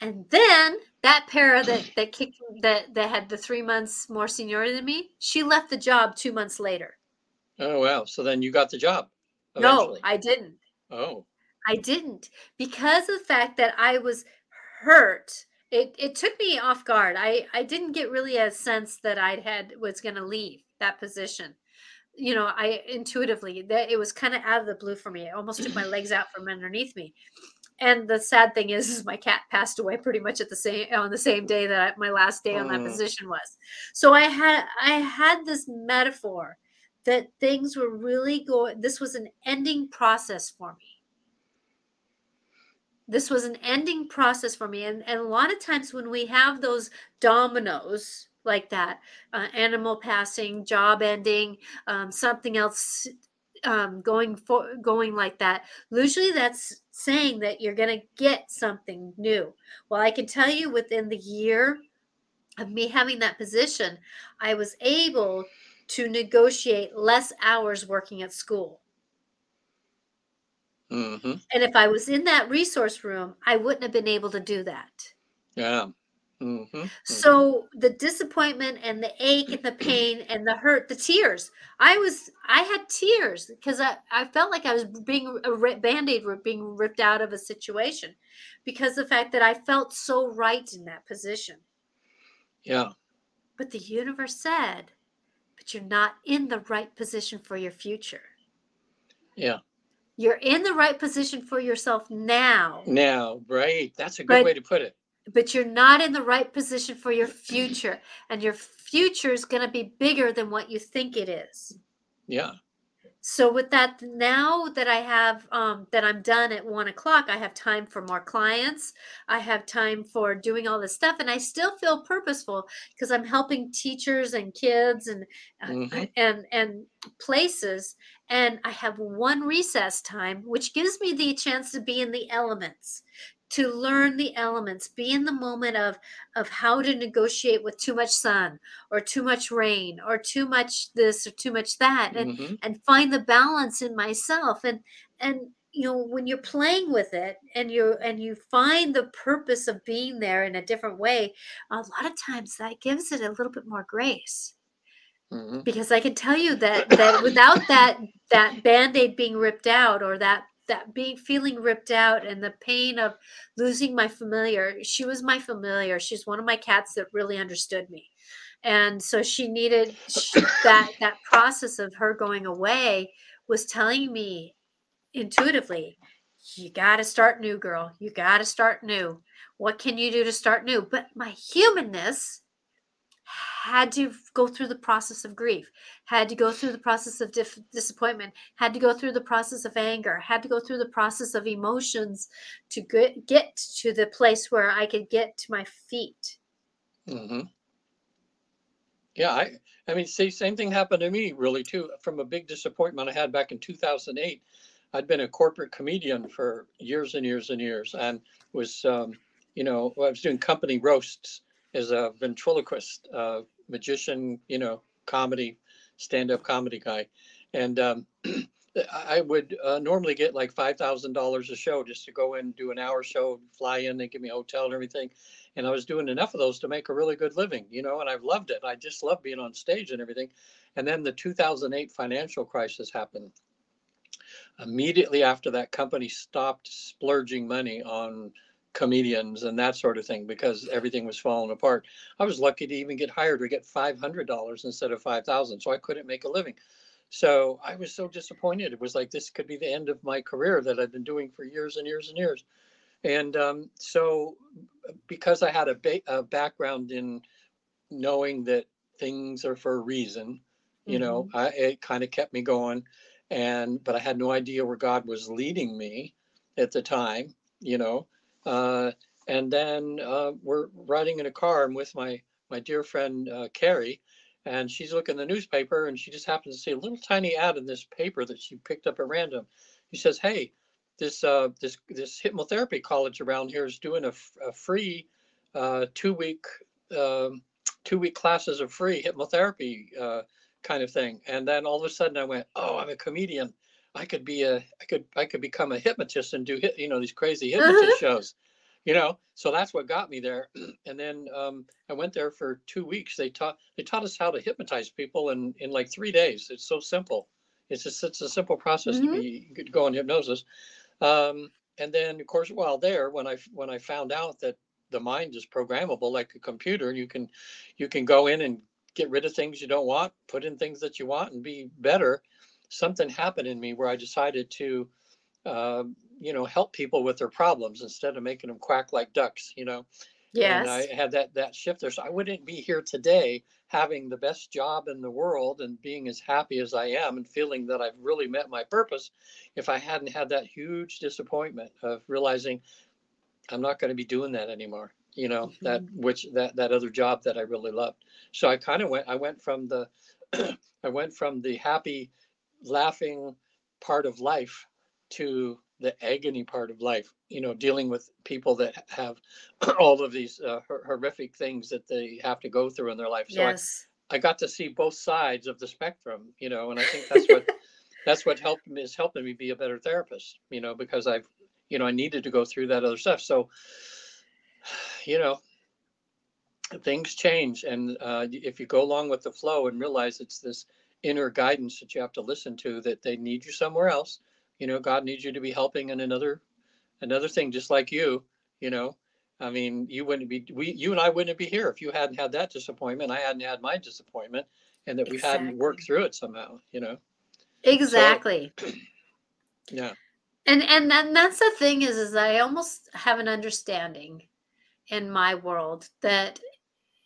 B: and then that para that that kicked that that had the three months more seniority than me she left the job two months later.
A: Oh, wow. So then you got the job.
B: no i didn't.
A: Oh,
B: i didn't. Because of the fact that i was hurt it, it took me off guard. I i didn't get really a sense that i had was going to leave that position. You know i intuitively that it was kind of out of the blue for me. It almost took my legs out from underneath me and the sad thing is, is my cat passed away pretty much at the same on the same day that I, my last day on that
A: Mm.
B: position was. So i had i had this metaphor that things were really going this was an ending process for me. This was an ending process for me. And, and a lot of times when we have those dominoes like that uh, animal passing job ending um, something else um, going for going like that usually that's saying that you're going to get something new. Well i can tell you within the year of me having that position i was able to negotiate less hours working at school.
A: Hmm
B: and if i was in that resource room i wouldn't have been able to do that.
A: Yeah. Hmm
B: So the disappointment and the ache and the pain and the hurt, the tears. I was, I had tears because I, I felt like I was being a band-aid being ripped out of a situation because the fact that I felt so right in that position.
A: yeah.
B: But the universe said, but you're not in the right position for your future.
A: Yeah.
B: You're in the right position for yourself now.
A: Now, right. That's a good
B: But-
A: way to put it.
B: But you're not in the right position for your future and your future is going to be bigger than what you think it is
A: Yeah.
B: so with that now that i have um, that i'm done at one o'clock i have time for more clients i have time for doing all this stuff and i still feel purposeful because i'm helping teachers and kids and uh,
A: Mhm.
B: and and places and i have one recess time which gives me the chance to be in the elements to learn the elements be in the moment of of how to negotiate with too much sun or too much rain or too much this or too much that and
A: hmm
B: and find the balance in myself. And and you know when you're playing with it and you and you find the purpose of being there in a different way a lot of times that gives it a little bit more grace.
A: Hmm
B: because i can tell you that that without that that band-aid being ripped out or that that being feeling ripped out and the pain of losing my familiar she was my familiar she's one of my cats that really understood me. And so she needed uh, sh- *coughs* that that process of her going away was telling me intuitively you got to start new girl. You got to start new. What can you do to start new? But my humanness had to go through the process of grief, had to go through the process of dif- disappointment, had to go through the process of anger, had to go through the process of emotions to get, get to the place where I could get to my feet.
A: Mm-hmm. Yeah, I, I mean, see, same thing happened to me really too. From a big disappointment I had back in 2008, I'd been a corporate comedian for years and years and years, and was, um, you know, I was doing company roasts as a ventriloquist, uh, magician, you know, comedy, stand-up comedy guy, and um, *clears throat* I would uh, normally get like five thousand dollars a show just to go in, do an hour show, fly in, they give me a hotel and everything, and I was doing enough of those to make a really good living, you know, and I've loved it. I just love being on stage and everything. And then the 2008 financial crisis happened. Immediately after that, company stopped splurging money on comedians and that sort of thing because everything was falling apart. I was lucky to even get hired or get $500 instead of 5,000, so I couldn't make a living. So I was so disappointed. It was like this could be the end of my career that I've been doing for years and years and years. And um, so, because I had a, ba- a background in knowing that things are for a reason, you know, I, it kind of kept me going. And but I had no idea where God was leading me at the time, you know. Uh, and then uh, we're riding in a car. I'm with my my dear friend uh, Carrie, and she's looking the newspaper, and she just happens to see a little tiny ad in this paper that she picked up at random. She says, "Hey, this uh, this this hypnotherapy college around here is doing a, a free uh, two week um, two week classes of free hypnotherapy uh, kind of thing." And then all of a sudden, I went, "Oh, I'm a comedian. I could be a I could I could become a hypnotist and do you know these crazy *laughs* hypnotist shows." You know, so that's what got me there. *clears throat* And then um, I went there for two weeks. They taught they taught us how to hypnotize people in in like three days. It's so simple. It's just it's a simple process
B: Mhm.
A: to be to go on hypnosis. Um, and then of course while there, when I when I found out that the mind is programmable like a computer, you can you can go in and get rid of things you don't want, put in things that you want, and be better. Something happened in me where I decided to, uh, you know, help people with their problems instead of making them quack like ducks. You know, and I had that that shift there. So I wouldn't be here today having the best job in the world and being as happy as I am and feeling that I've really met my purpose if I hadn't had that huge disappointment of realizing I'm not going to be doing that anymore. You know, that
B: Mhm.
A: which that that other job that I really loved. So I kind of went I went from the *clears throat* I went from the happy laughing part of life to the agony part of life, you know, dealing with people that have *clears throat* all of these uh, hor- horrific things that they have to go through in their life. So
B: Yes.
A: I, I got to see both sides of the spectrum, you know, and I think that's what *laughs* that's what helped me is helping me be a better therapist, you know, because I've, you know, I needed to go through that other stuff. So, *sighs* you know, things change, and uh, if you go along with the flow and realize it's this inner guidance that you have to listen to, that they need you somewhere else. You know, God needs you to be helping in another another thing, just like you. You know, I mean, you wouldn't be we you and I wouldn't be here if you hadn't had that disappointment. I hadn't had my disappointment, and that we hadn't worked through it somehow. You know,
B: Exactly.
A: yeah,
B: and and then that's the thing is is i almost have an understanding in my world that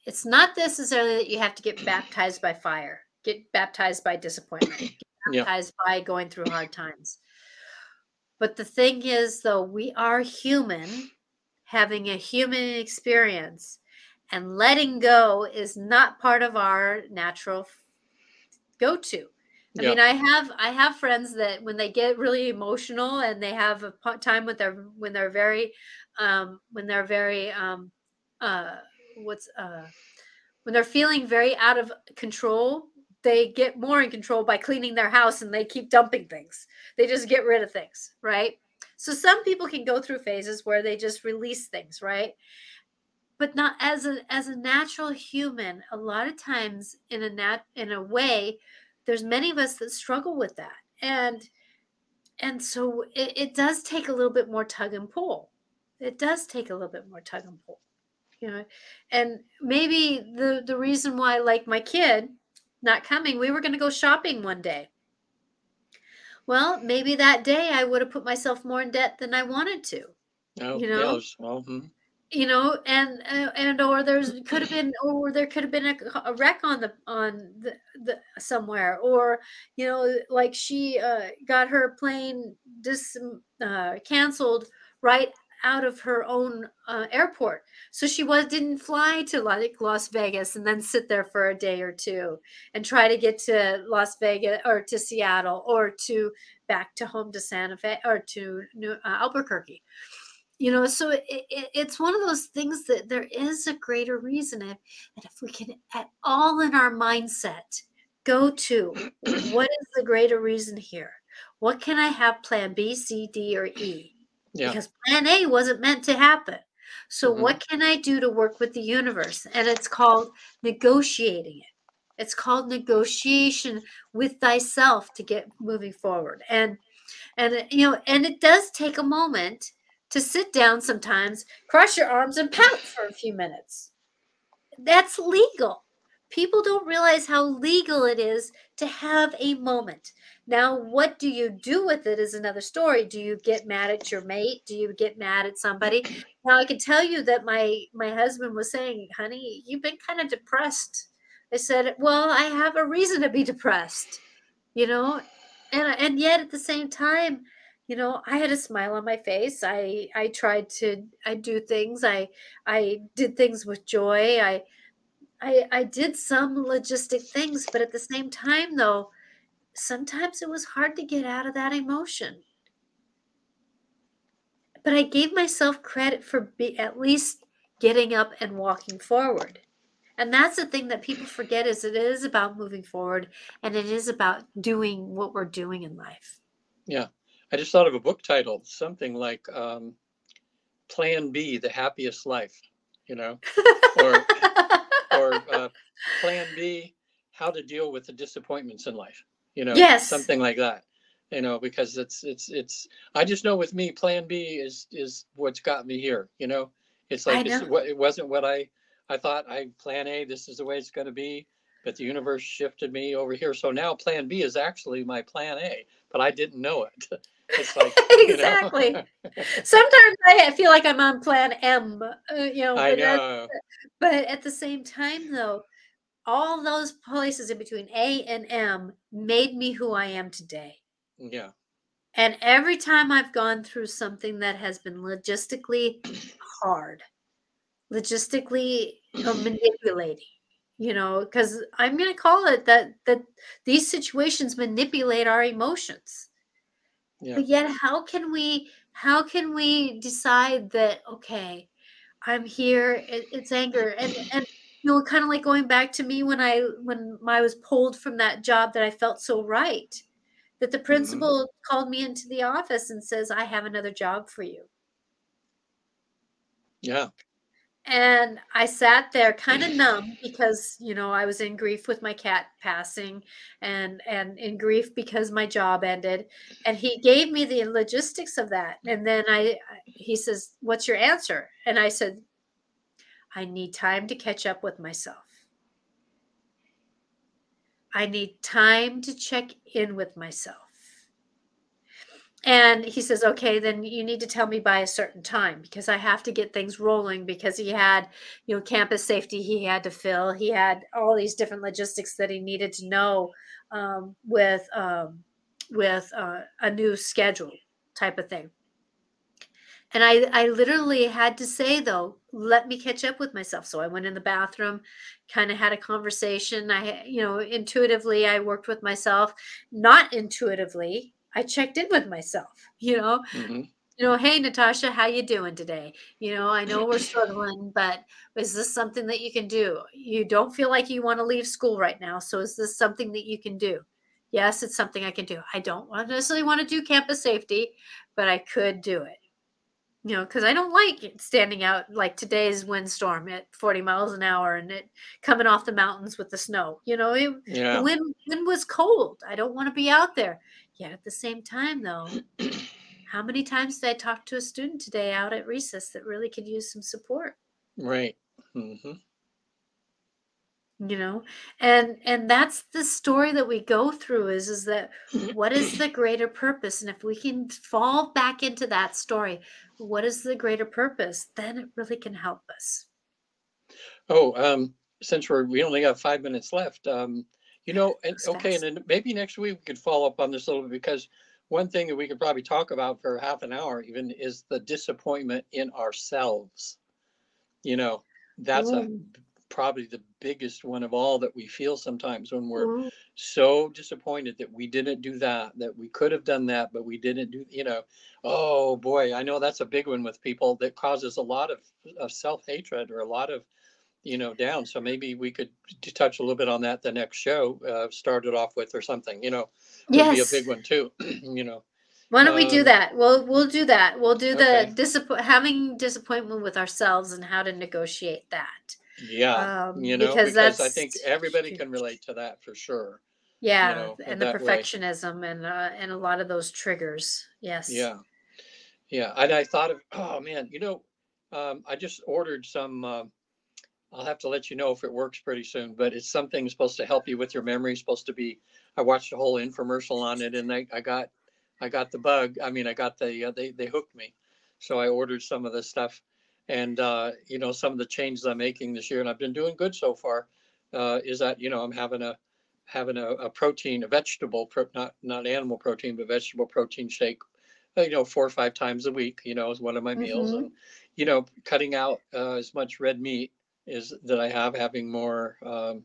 B: it's not necessarily that you have to get baptized by fire get baptized by disappointment get *coughs*
A: Yeah.
B: baptized by going through hard times but the thing is though we are human having a human experience and letting go is not part of our natural go to I
A: Yeah.
B: mean, I have I have friends that when they get really emotional and they have a time with their when they're very um when they're very um uh what's uh when they're feeling very out of control, they get more in control by cleaning their house and they keep dumping things. They just get rid of things, right? So some people can go through phases where they just release things, right? But not as a as a natural human, a lot of times in a nat in a way there's many of us that struggle with that and and so it, it does take a little bit more tug and pull it does take a little bit more tug and pull you know and maybe the the reason why like my kid not coming. We were going to go shopping one day. Well maybe that day i would have put myself more in debt than i wanted to
A: oh,
B: You know?
A: it was- well, hmm,
B: you know and uh, and or there's could have been or there could have been a, a wreck on the on the, the somewhere or you know like she uh, got her plane dis uh, canceled right out of her own uh, airport. So she was didn't fly to like las vegas and then sit there for a day or two and try to get to las vegas or to seattle or to back to home to santa fe or to New, uh, albuquerque. You know so it, it, it's one of those things that there is a greater reason if, and if we can at all in our mindset go to *clears throat* what is the greater reason here? What can i have plan b c d or e
A: Yeah.
B: because plan a wasn't meant to happen so
A: Mhm.
B: what can i do to work with the universe and it's called negotiating it it's called negotiation with thyself to get moving forward and and uh, you know and it does take a moment to sit down sometimes, cross your arms, and pout for a few minutes. That's legal. People don't realize how legal it is to have a moment. Now, what do you do with it is another story. Do you get mad at your mate? Do you get mad at somebody? Now, I can tell you that my my husband was saying, "Honey, you've been kind of depressed." I said, "Well, I have a reason to be depressed." You know, and and yet at the same time, you know i had a smile on my face i i tried to i do things i i did things with joy i i i did some logistic things but at the same time though sometimes it was hard to get out of that emotion. But i gave myself credit for be, at least getting up and walking forward. And that's the thing that people forget is it is about moving forward and it is about doing what we're doing in life. Yeah.
A: I just thought of a book title, something like um, Plan B, The Happiest Life, you know, *laughs* or or uh, Plan B, How to Deal with the Disappointments in Life, you know,
B: Yes.
A: something like that, you know, because it's it's it's. I just know with me, Plan B is is what's got me here, you know. It's like it's,
B: know.
A: it wasn't what I I thought. I Plan A, this is the way it's going to be, but the universe shifted me over here. So now Plan B is actually my Plan A, but I didn't know it. *laughs* It's like. *laughs*
B: Exactly. *laughs* Sometimes I feel like I'm on plan M, uh, you know,
A: I
B: but,
A: know.
B: but at the same time, though, all those places in between A and M made me who I am today.
A: Yeah.
B: And every time I've gone through something that has been logistically hard, logistically manipulating, you know, because I'm going to call it that that these situations manipulate our emotions.
A: Yeah.
B: But yet, how can we how can we decide that okay, I'm here, it, it's anger, and and you know, kind of like going back to me when I when I was pulled from that job that I felt so right that the mm-hmm. principal called me into the office and says, I have another job for you.
A: Yeah.
B: And I sat there kind of *laughs* numb because, you know, I was in grief with my cat passing and and in grief because my job ended. And he gave me the logistics of that. And then I he says, "What's your answer?" And I said, "I need time to catch up with myself. I need time to check in with myself." And he says, okay, then you need to tell me by a certain time because I have to get things rolling because he had, you know, campus safety he had to fill. He had all these different logistics that he needed to know um, with um, with uh, a new schedule type of thing. And I, I literally had to say though, let me catch up with myself. So I went in the bathroom, kind of had a conversation. I, you know, intuitively I worked with myself, not intuitively. I checked in with myself, you know,
A: hmm
B: you know, hey Natasha, how you doing today? You know, I know we're struggling, but is this something that you can do? You don't feel like you want to leave school right now, so is this something that you can do? Yes, it's something I can do. I don't necessarily want to do campus safety, but I could do it. You know, because I don't like it standing out like today's windstorm at 40 miles an hour and it coming off the mountains with the snow. You know, it,
A: Yeah.
B: the wind, wind was cold. I don't want to be out there. Yet at the same time, though, how many times did I talk to a student today out at recess that really could use some support?
A: Right. hmm
B: you know and and that's the story that we go through is is that what is the greater purpose? And if we can fall back into that story what is the greater purpose? Then it really can help us.
A: Oh, um, since we're, we only got five minutes left, um, you know, and okay, and then maybe next week we could follow up on this a little bit because one thing that we could probably talk about for half an hour even is the disappointment in ourselves. You know, that's a
B: mm.
A: probably the biggest one of all that we feel sometimes when we're
B: ooh,
A: so disappointed that we didn't do that, that we could have done that, but we didn't do, you know. Oh boy, I know that's a big one with people that causes a lot of, of self-hatred or a lot of, you know, down. So maybe we could t- touch a little bit on that the next show, uh, start it off with or something, you know, would be a big one too, *clears throat* you know.
B: why don't we do
A: Um,
B: that we'll we'll do that we'll do the
A: okay,
B: disappoint having disappointment with ourselves and how to negotiate that
A: yeah,
B: um
A: you know,
B: because
A: because I think everybody can relate to that for sure, you
B: yeah
A: know,
B: and the
A: that way.
B: perfectionism and uh, and a lot of those triggers yes
A: Yeah. Yeah, and I thought of, oh man, you know, um, I just ordered some. um I'll have to let you know if it works pretty soon, but it's something supposed to help you with your memory. Supposed to be. I watched a whole infomercial on it, and I, I got, I got the bug. I mean, I got the uh, they they hooked me, so I ordered some of this stuff, and uh, you know some of the changes I'm making this year, and I've been doing good so far. Uh, is that you know I'm having a having a, a protein, a vegetable, pro, not not animal protein, but vegetable protein shake uh, you know, four or five times a week, you know, as one of my meals
B: hmm
A: and, you know, cutting out uh, as much red meat is that I have, having more, um,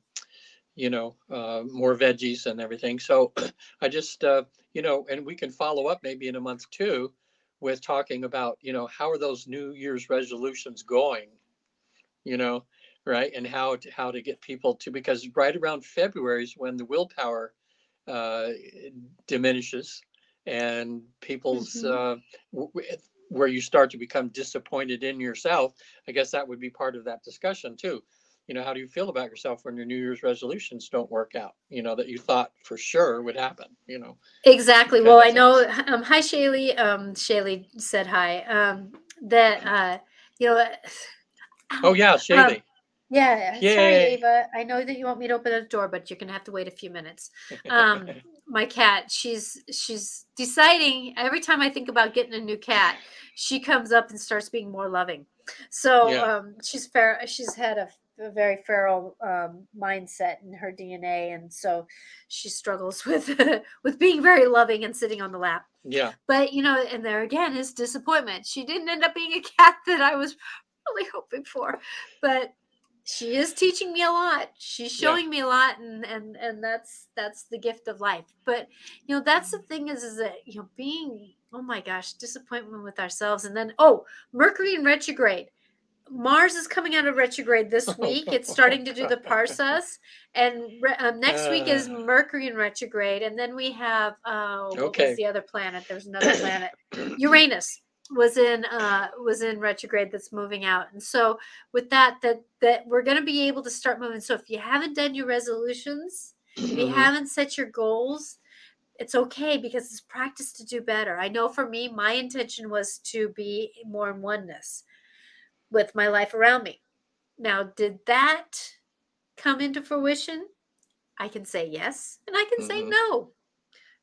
A: you know, uh, more veggies and everything. So *clears throat* I just, uh, you know, and we can follow up maybe in a month too with talking about, you know, how are those New Year's resolutions going, you know, right? And how to, how to get people to, because right around February is when the willpower uh, diminishes and people's
B: hmm
A: uh, w- where you start to become disappointed in yourself i guess that would be part of that discussion too you know how do you feel about yourself when your new year's resolutions don't work out you know that you thought for sure would happen you know
B: Exactly. Well, I know. Um, hi, Shaylee. Um, Shaylee said hi. Um, that uh, you know.
A: oh yeah *sighs*
B: Um,
A: shaylee
B: yeah. Sorry,
A: yay
B: Ava. I know that you want me to open the door, but you're gonna have to wait a few minutes. *laughs* Um, my cat. She's she's deciding every time I think about getting a new cat, she comes up and starts being more loving. So
A: yeah
B: um, she's fair. She's had a, a very feral um, mindset in her DNA, and so she struggles *laughs* with with being very loving and sitting on the lap.
A: yeah
B: But you know, and there again is disappointment. She didn't end up being a cat that I was *laughs* really hoping for, but she is teaching me a lot. She's
A: yeah
B: showing me a lot, and and and that's that's the gift of life. But you know, that's the thing is is that you know being oh my gosh disappointment with ourselves, and then oh Mercury in retrograde. Mars is coming out of retrograde this week. It's starting to do the parsas, and um, next week is
A: uh,
B: Mercury in retrograde, and then we have uh, what was
A: okay
B: the other planet? There's another planet, *coughs* Uranus was in uh, was in retrograde that's moving out, and so with that, that that we're going to be able to start moving. So if you haven't done your resolutions, if you
A: Mhm.
B: haven't set your goals, it's okay because it's practice to do better. I know for me, my intention was to be more in oneness with my life around me. Now, did that come into fruition? I can say yes and I can say
A: Mhm.
B: no.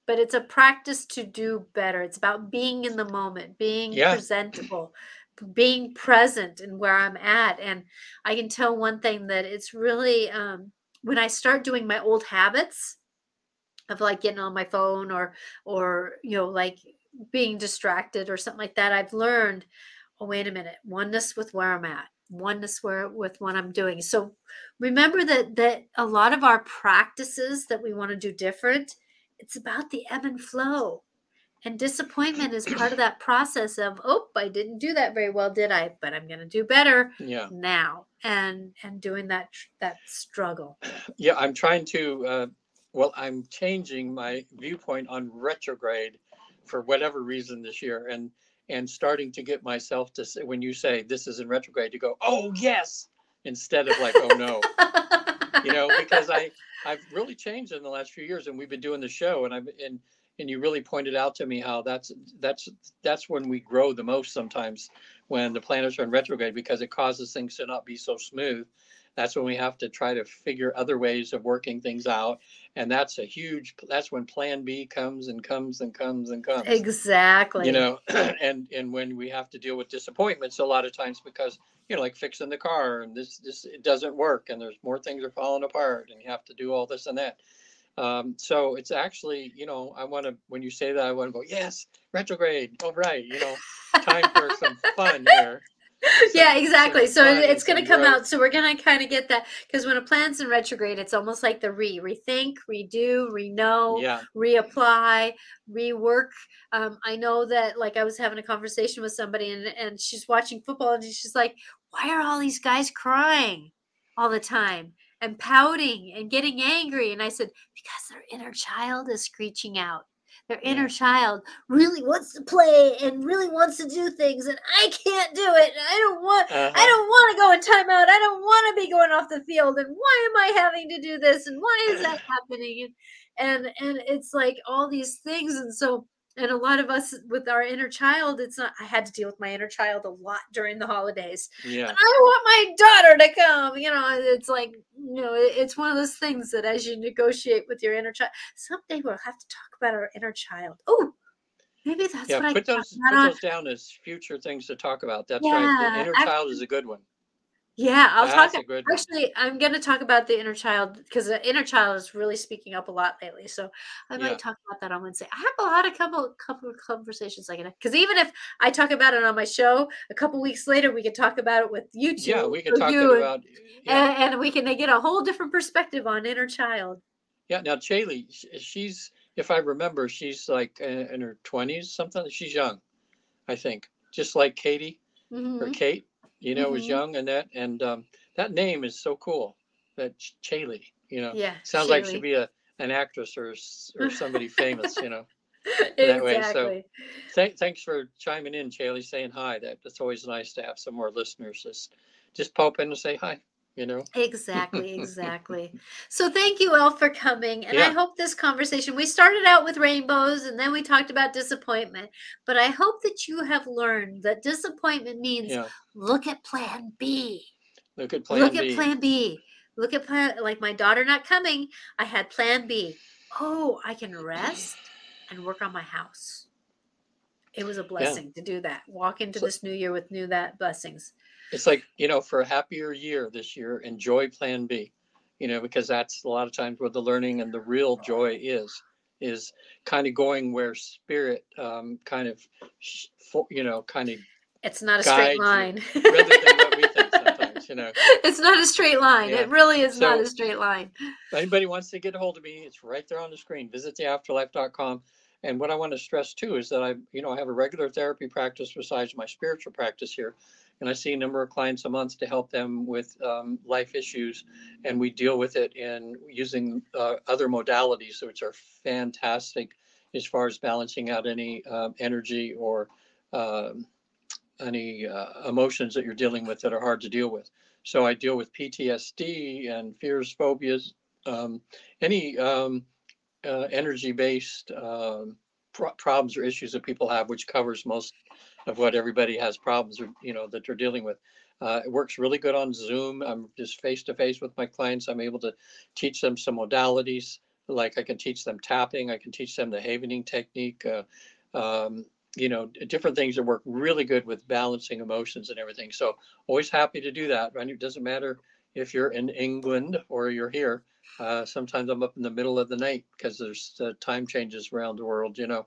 B: But it's a practice to do better. It's about being in the moment, being
A: yeah
B: presentable, being present in where I'm at. And I can tell one thing that it's really um, when I start doing my old habits of like getting on my phone or or you know like being distracted or something like that, I've learned oh wait a minute oneness with where i'm at oneness where with what i'm doing so remember that that a lot of our practices that we want to do different it's about the ebb and flow. And disappointment is part of that process of oh i didn't do that very well did i? But i'm going to do better
A: yeah.
B: now and and doing that that struggle.
A: Yeah i'm trying to uh, well i'm changing my viewpoint on retrograde for whatever reason this year and and starting to get myself to say when you say this is in retrograde to go oh yes instead of like oh no *laughs* you know because i i've really changed in the last few years and we've been doing the show and i've and and you really pointed out to me how that's that's that's when we grow the most sometimes when the planets are in retrograde because it causes things to not be so smooth that's when we have to try to figure other ways of working things out. And that's a huge, that's when plan B comes and comes and comes and comes.
B: Exactly.
A: You know, *clears throat* and, and when we have to deal with disappointments a lot of times because, you know, like fixing the car and this, this, it doesn't work and there's more things are falling apart and you have to do all this and that. Um, so it's actually, you know, I want to, when you say that, I want to go, yes, retrograde. All right. You know, time for *laughs* some fun here. *laughs*
B: yeah, exactly. So it's going to come
A: growth.
B: out. So we're going to kind of get that because when a plan's in retrograde, it's almost like the re rethink, redo, reknow,
A: Yeah.
B: reapply, rework. Um, I know that like I was having a conversation with somebody and, and she's watching football and she's like, why are all these guys crying all the time and pouting and getting angry? And I said, because their inner child is screeching out. Their inner child really wants to play and really wants to do things, and I can't do it. I don't want. I
A: Uh-huh.
B: don't want to go in timeout. I don't want to be going off the field. And why am I having to do this? And why is that *laughs* happening? And and and it's like all these things. And so and a lot of us with our inner child, it's not. I had to deal with my inner child a lot during the holidays.
A: Yeah.
B: And I want my daughter to come. You know, it's like you know, it's one of those things that as you negotiate with your inner child, someday we'll have to talk about our inner child. Oh, maybe that's
A: Yeah.
B: what
A: Put
B: can
A: those, put
B: on-
A: those down as future things to talk about. That's right. The inner
B: I-
A: child is a good one.
B: Yeah, I'll
A: That's
B: talk. Actually, I'm going to talk about the inner child because the inner child is really speaking up a lot lately. So I might
A: Yeah.
B: talk about that on Wednesday. I have a lot of couple couple of conversations like that because even if I talk about it on my show, a couple weeks later we could talk about it with you two.
A: Yeah. We could talk
B: you, and-
A: about, yeah.
B: and, and we can get a whole different perspective on inner child.
A: Yeah, now Chaley, she's, if I remember, she's like uh, in her twenties, something. She's young, I think, just like Katie or
B: Mhm.
A: Kate, you know, was
B: Mhm.
A: young and that, and um, that name is so cool. That Ch- Chaley, you know,
B: Yeah,
A: sounds like she'd be a an actress or or somebody famous, you know. *laughs* that way, so-
B: exactly.
A: Th- thanks for chiming in, Chaley, saying hi. That that's always nice to have some more listeners. Just just pop in and say hi. You know.
B: Exactly, *laughs* exactly. So thank you, Elle, for coming. And I hope this conversation, we started out with rainbows and then we talked about disappointment. But I hope that you have learned that disappointment means
A: Yeah.
B: look at plan B.
A: Look at Plan B.
B: look
A: B.
B: at plan B. Look at plan, like my daughter not coming. I had plan B. Oh, I can rest and work on my house. It was a blessing to do that. Walk into
A: So-
B: this new year with new that blessings.
A: It's like you know for a happier year this year enjoy plan b you know because that's a lot of times where the learning and the real joy is is kind of going where spirit um, kind of you know kind of
B: It's not a straight line.
A: rather than what we think sometimes you know *laughs*
B: it's not a straight line.
A: Yeah.
B: It really is not a straight line.
A: if anybody wants to get a hold of me it's right there on the screen visit theafterlife.com and what i want to stress too is that i you know i have a regular therapy practice besides my spiritual practice here and i see a number of clients a month to help them with um, life issues and we deal with it in using uh, other modalities which are fantastic as far as balancing out any um, energy or um, any uh, emotions that you're dealing with that are hard to deal with. So i deal with ptsd and fears phobias um, any um, uh, energy-based um, pro- problems or issues that people have, which covers most of what everybody has problems you know that they're dealing with. Uh, it works really good on Zoom. I'm just face to face with my clients. I'm able to teach them some modalities, like I can teach them tapping. I can teach them the havening technique. Uh, um, you know, different things that work really good with balancing emotions and everything. So always happy to do that. And it doesn't matter if you're in England or you're here. Uh, sometimes I'm up in the middle of the night because there's uh, time changes around the world, you know.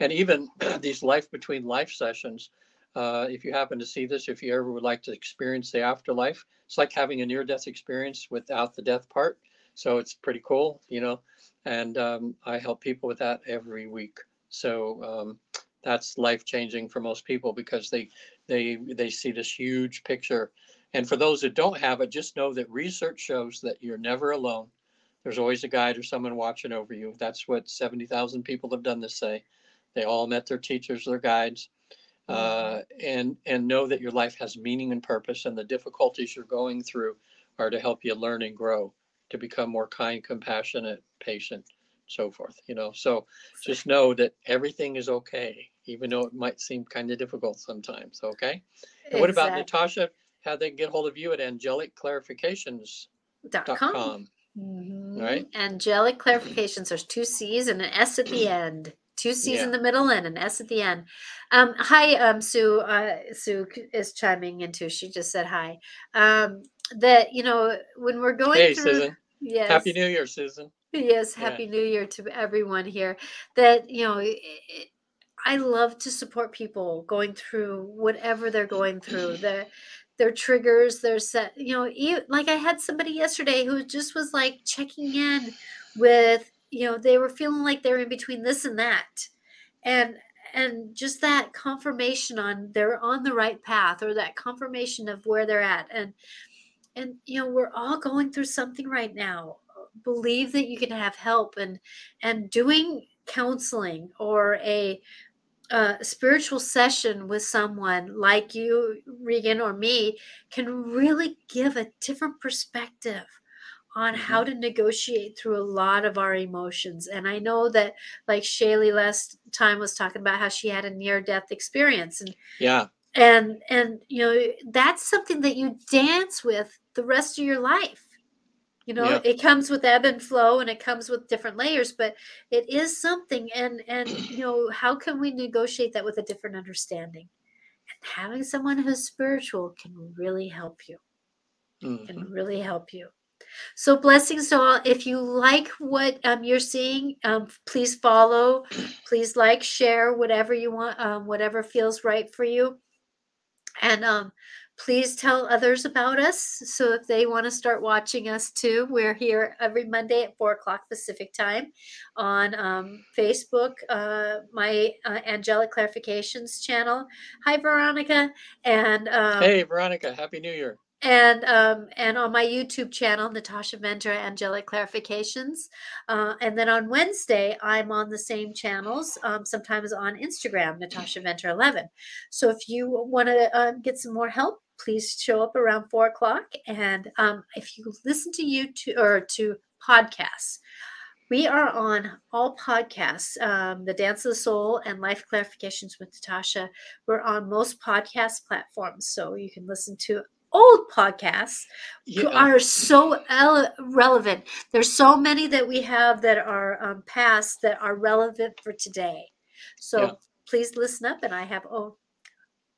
A: And even *clears throat* these life between life sessions, uh, if you happen to see this, if you ever would like to experience the afterlife, it's like having a near death experience without the death part. So it's pretty cool, you know. And um, I help people with that every week. So um, that's life changing for most people because they they they see this huge picture. And for those that don't have it, just know that research shows that you're never alone. There's always a guide or someone watching over you. That's what 70,000 people have done this say. They all met their teachers, their guides, uh, and and know that your life has meaning and purpose, and the difficulties you're going through are to help you learn and grow, to become more kind, compassionate, patient, so forth. You know, so just know that everything is okay, even though it might seem kind of difficult sometimes. Okay. And what about Natasha? How they can get hold of you at angelicclarifications.com.
B: Dot com. Mhm.
A: Right.
B: Angelic clarifications. There's two C's and an S at the end. Two C's
A: Yeah.
B: in the middle and an S at the end. Um, hi, um, Sue. Uh, Sue is chiming in too. She just said hi. Um, that you know when we're going
A: Hey,
B: through.
A: Susan.
B: Yes.
A: Happy New Year, Susan.
B: Yes,
A: Yeah.
B: happy new year to everyone here. That, you know, i- i- I love to support people going through whatever they're going through. Their their triggers, their set, you know, like I had somebody yesterday who just was like checking in with, you know, they were feeling like they're in between this and that. And and just that confirmation on they're on the right path or that confirmation of where they're at. And and you know, we're all going through something right now believe that you can have help and and doing counseling or a uh, spiritual session with someone like you regan or me can really give a different perspective on how to negotiate through a lot of our emotions. And i know that like shaylee last time was talking about how she had a near death experience and
A: Yeah.
B: and and you know that's something that you dance with the rest of your life you know it comes with ebb and flow and it comes with different layers but it is something and and you know how can we negotiate that with a different understanding? And having someone who's spiritual can really help you.
A: Mhm.
B: can really help you. So blessings to all. If you like what um, you're seeing um, please follow please like share whatever you want um, whatever feels right for you. And um, please tell others about us so if they want to start watching us too we're here every monday at four o'clock pacific time on um, facebook uh, my uh, angelic clarifications channel hi veronica and um,
A: Hey, Veronica. Happy New Year.
B: and um, and on my YouTube channel, Natasha Venter Angelic Clarifications. Uh, and then on Wednesday, I'm on the same channels, um, sometimes on Instagram, Natasha Venter 11. So if you want to uh, get some more help, please show up around four o'clock. And um, if you listen to YouTube or to podcasts, we are on all podcasts, um, The Dance of the Soul and Life Clarifications with Natasha. We're on most podcast platforms, so you can listen to old podcasts who
A: Yeah.
B: are so ele- relevant. There's so many that we have that are um, past that are relevant for today. So
A: Yeah.
B: please listen up. And I have oh,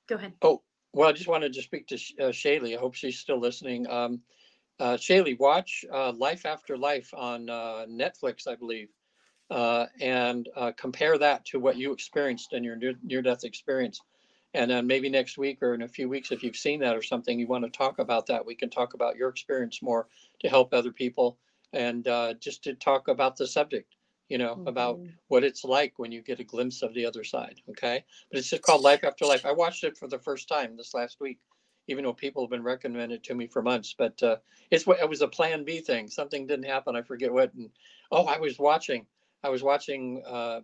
B: go ahead.
A: Oh, well, I just wanted to speak to uh, Shaylee. I hope she's still listening. Um, uh, Shaylee, watch uh, Life After Life on uh, Netflix, I believe, uh, and uh, compare that to what you experienced in your near death experience. And then maybe next week or in a few weeks, if you've seen that or something, you want to talk about that, we can talk about your experience more to help other people and just to talk about the subject, you know, about
B: Mhm.
A: what it's like when you get a glimpse of the other side. Okay. But it's just called Life After Life. I watched it for the first time this last week, even though people have been recommending it to me for months. But uh, it's what it was a plan B thing. Something didn't happen. I forget what. And oh, I was watching, I was watching uh,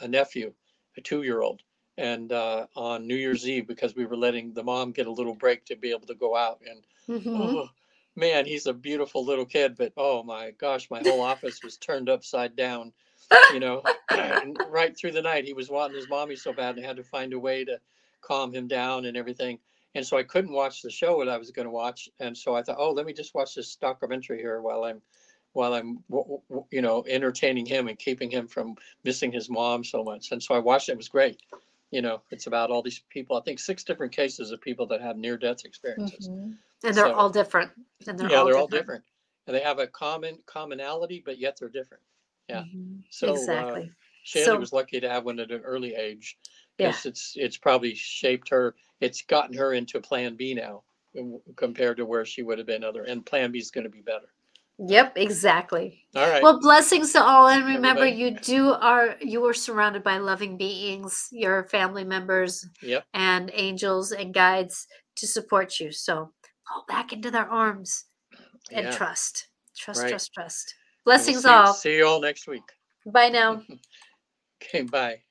A: a nephew, a two year old. And uh, on New Year's Eve, because we were letting the mom get a little break to be able to go out, and
B: Mhm.
A: Oh, man, he's a beautiful little kid, but oh my gosh, my whole office was turned upside down. You know, *laughs* right through the night, he was wanting his mommy so bad, and I had to find a way to calm him down and everything. And so I couldn't watch the show that I was going to watch, and so I thought, oh, let me just watch this documentary here while I'm, while I'm, you know, entertaining him and keeping him from missing his mom so much. And so I watched it. It was great. You know, it's about all these people. I think six different cases of people that have near-death experiences.
B: Mhm. And they're
A: So-
B: all different. And they're
A: yeah,
B: all
A: they're
B: different.
A: all different, and they have a common commonality, but yet they're different. yeah.
B: Mhm.
A: So, uh,
B: exactly. So-
A: was lucky to have one at an early age
B: Yeah.
A: it's it's probably shaped her. It's gotten her into Plan B now compared to where she would have been other. And Plan B is going to be better.
B: Yep, exactly.
A: All right.
B: Well, blessings to all, and remember,
A: Everybody.
B: you do are you are surrounded by loving beings, your family members,
A: yep.
B: and angels and guides to support you. So fall back into their arms and
A: Yeah.
B: trust, trust,
A: Right.
B: trust, trust.
A: We'll
B: Blessings
A: see,
B: all.
A: See you all next week.
B: Bye now. *laughs*
A: Okay. Bye.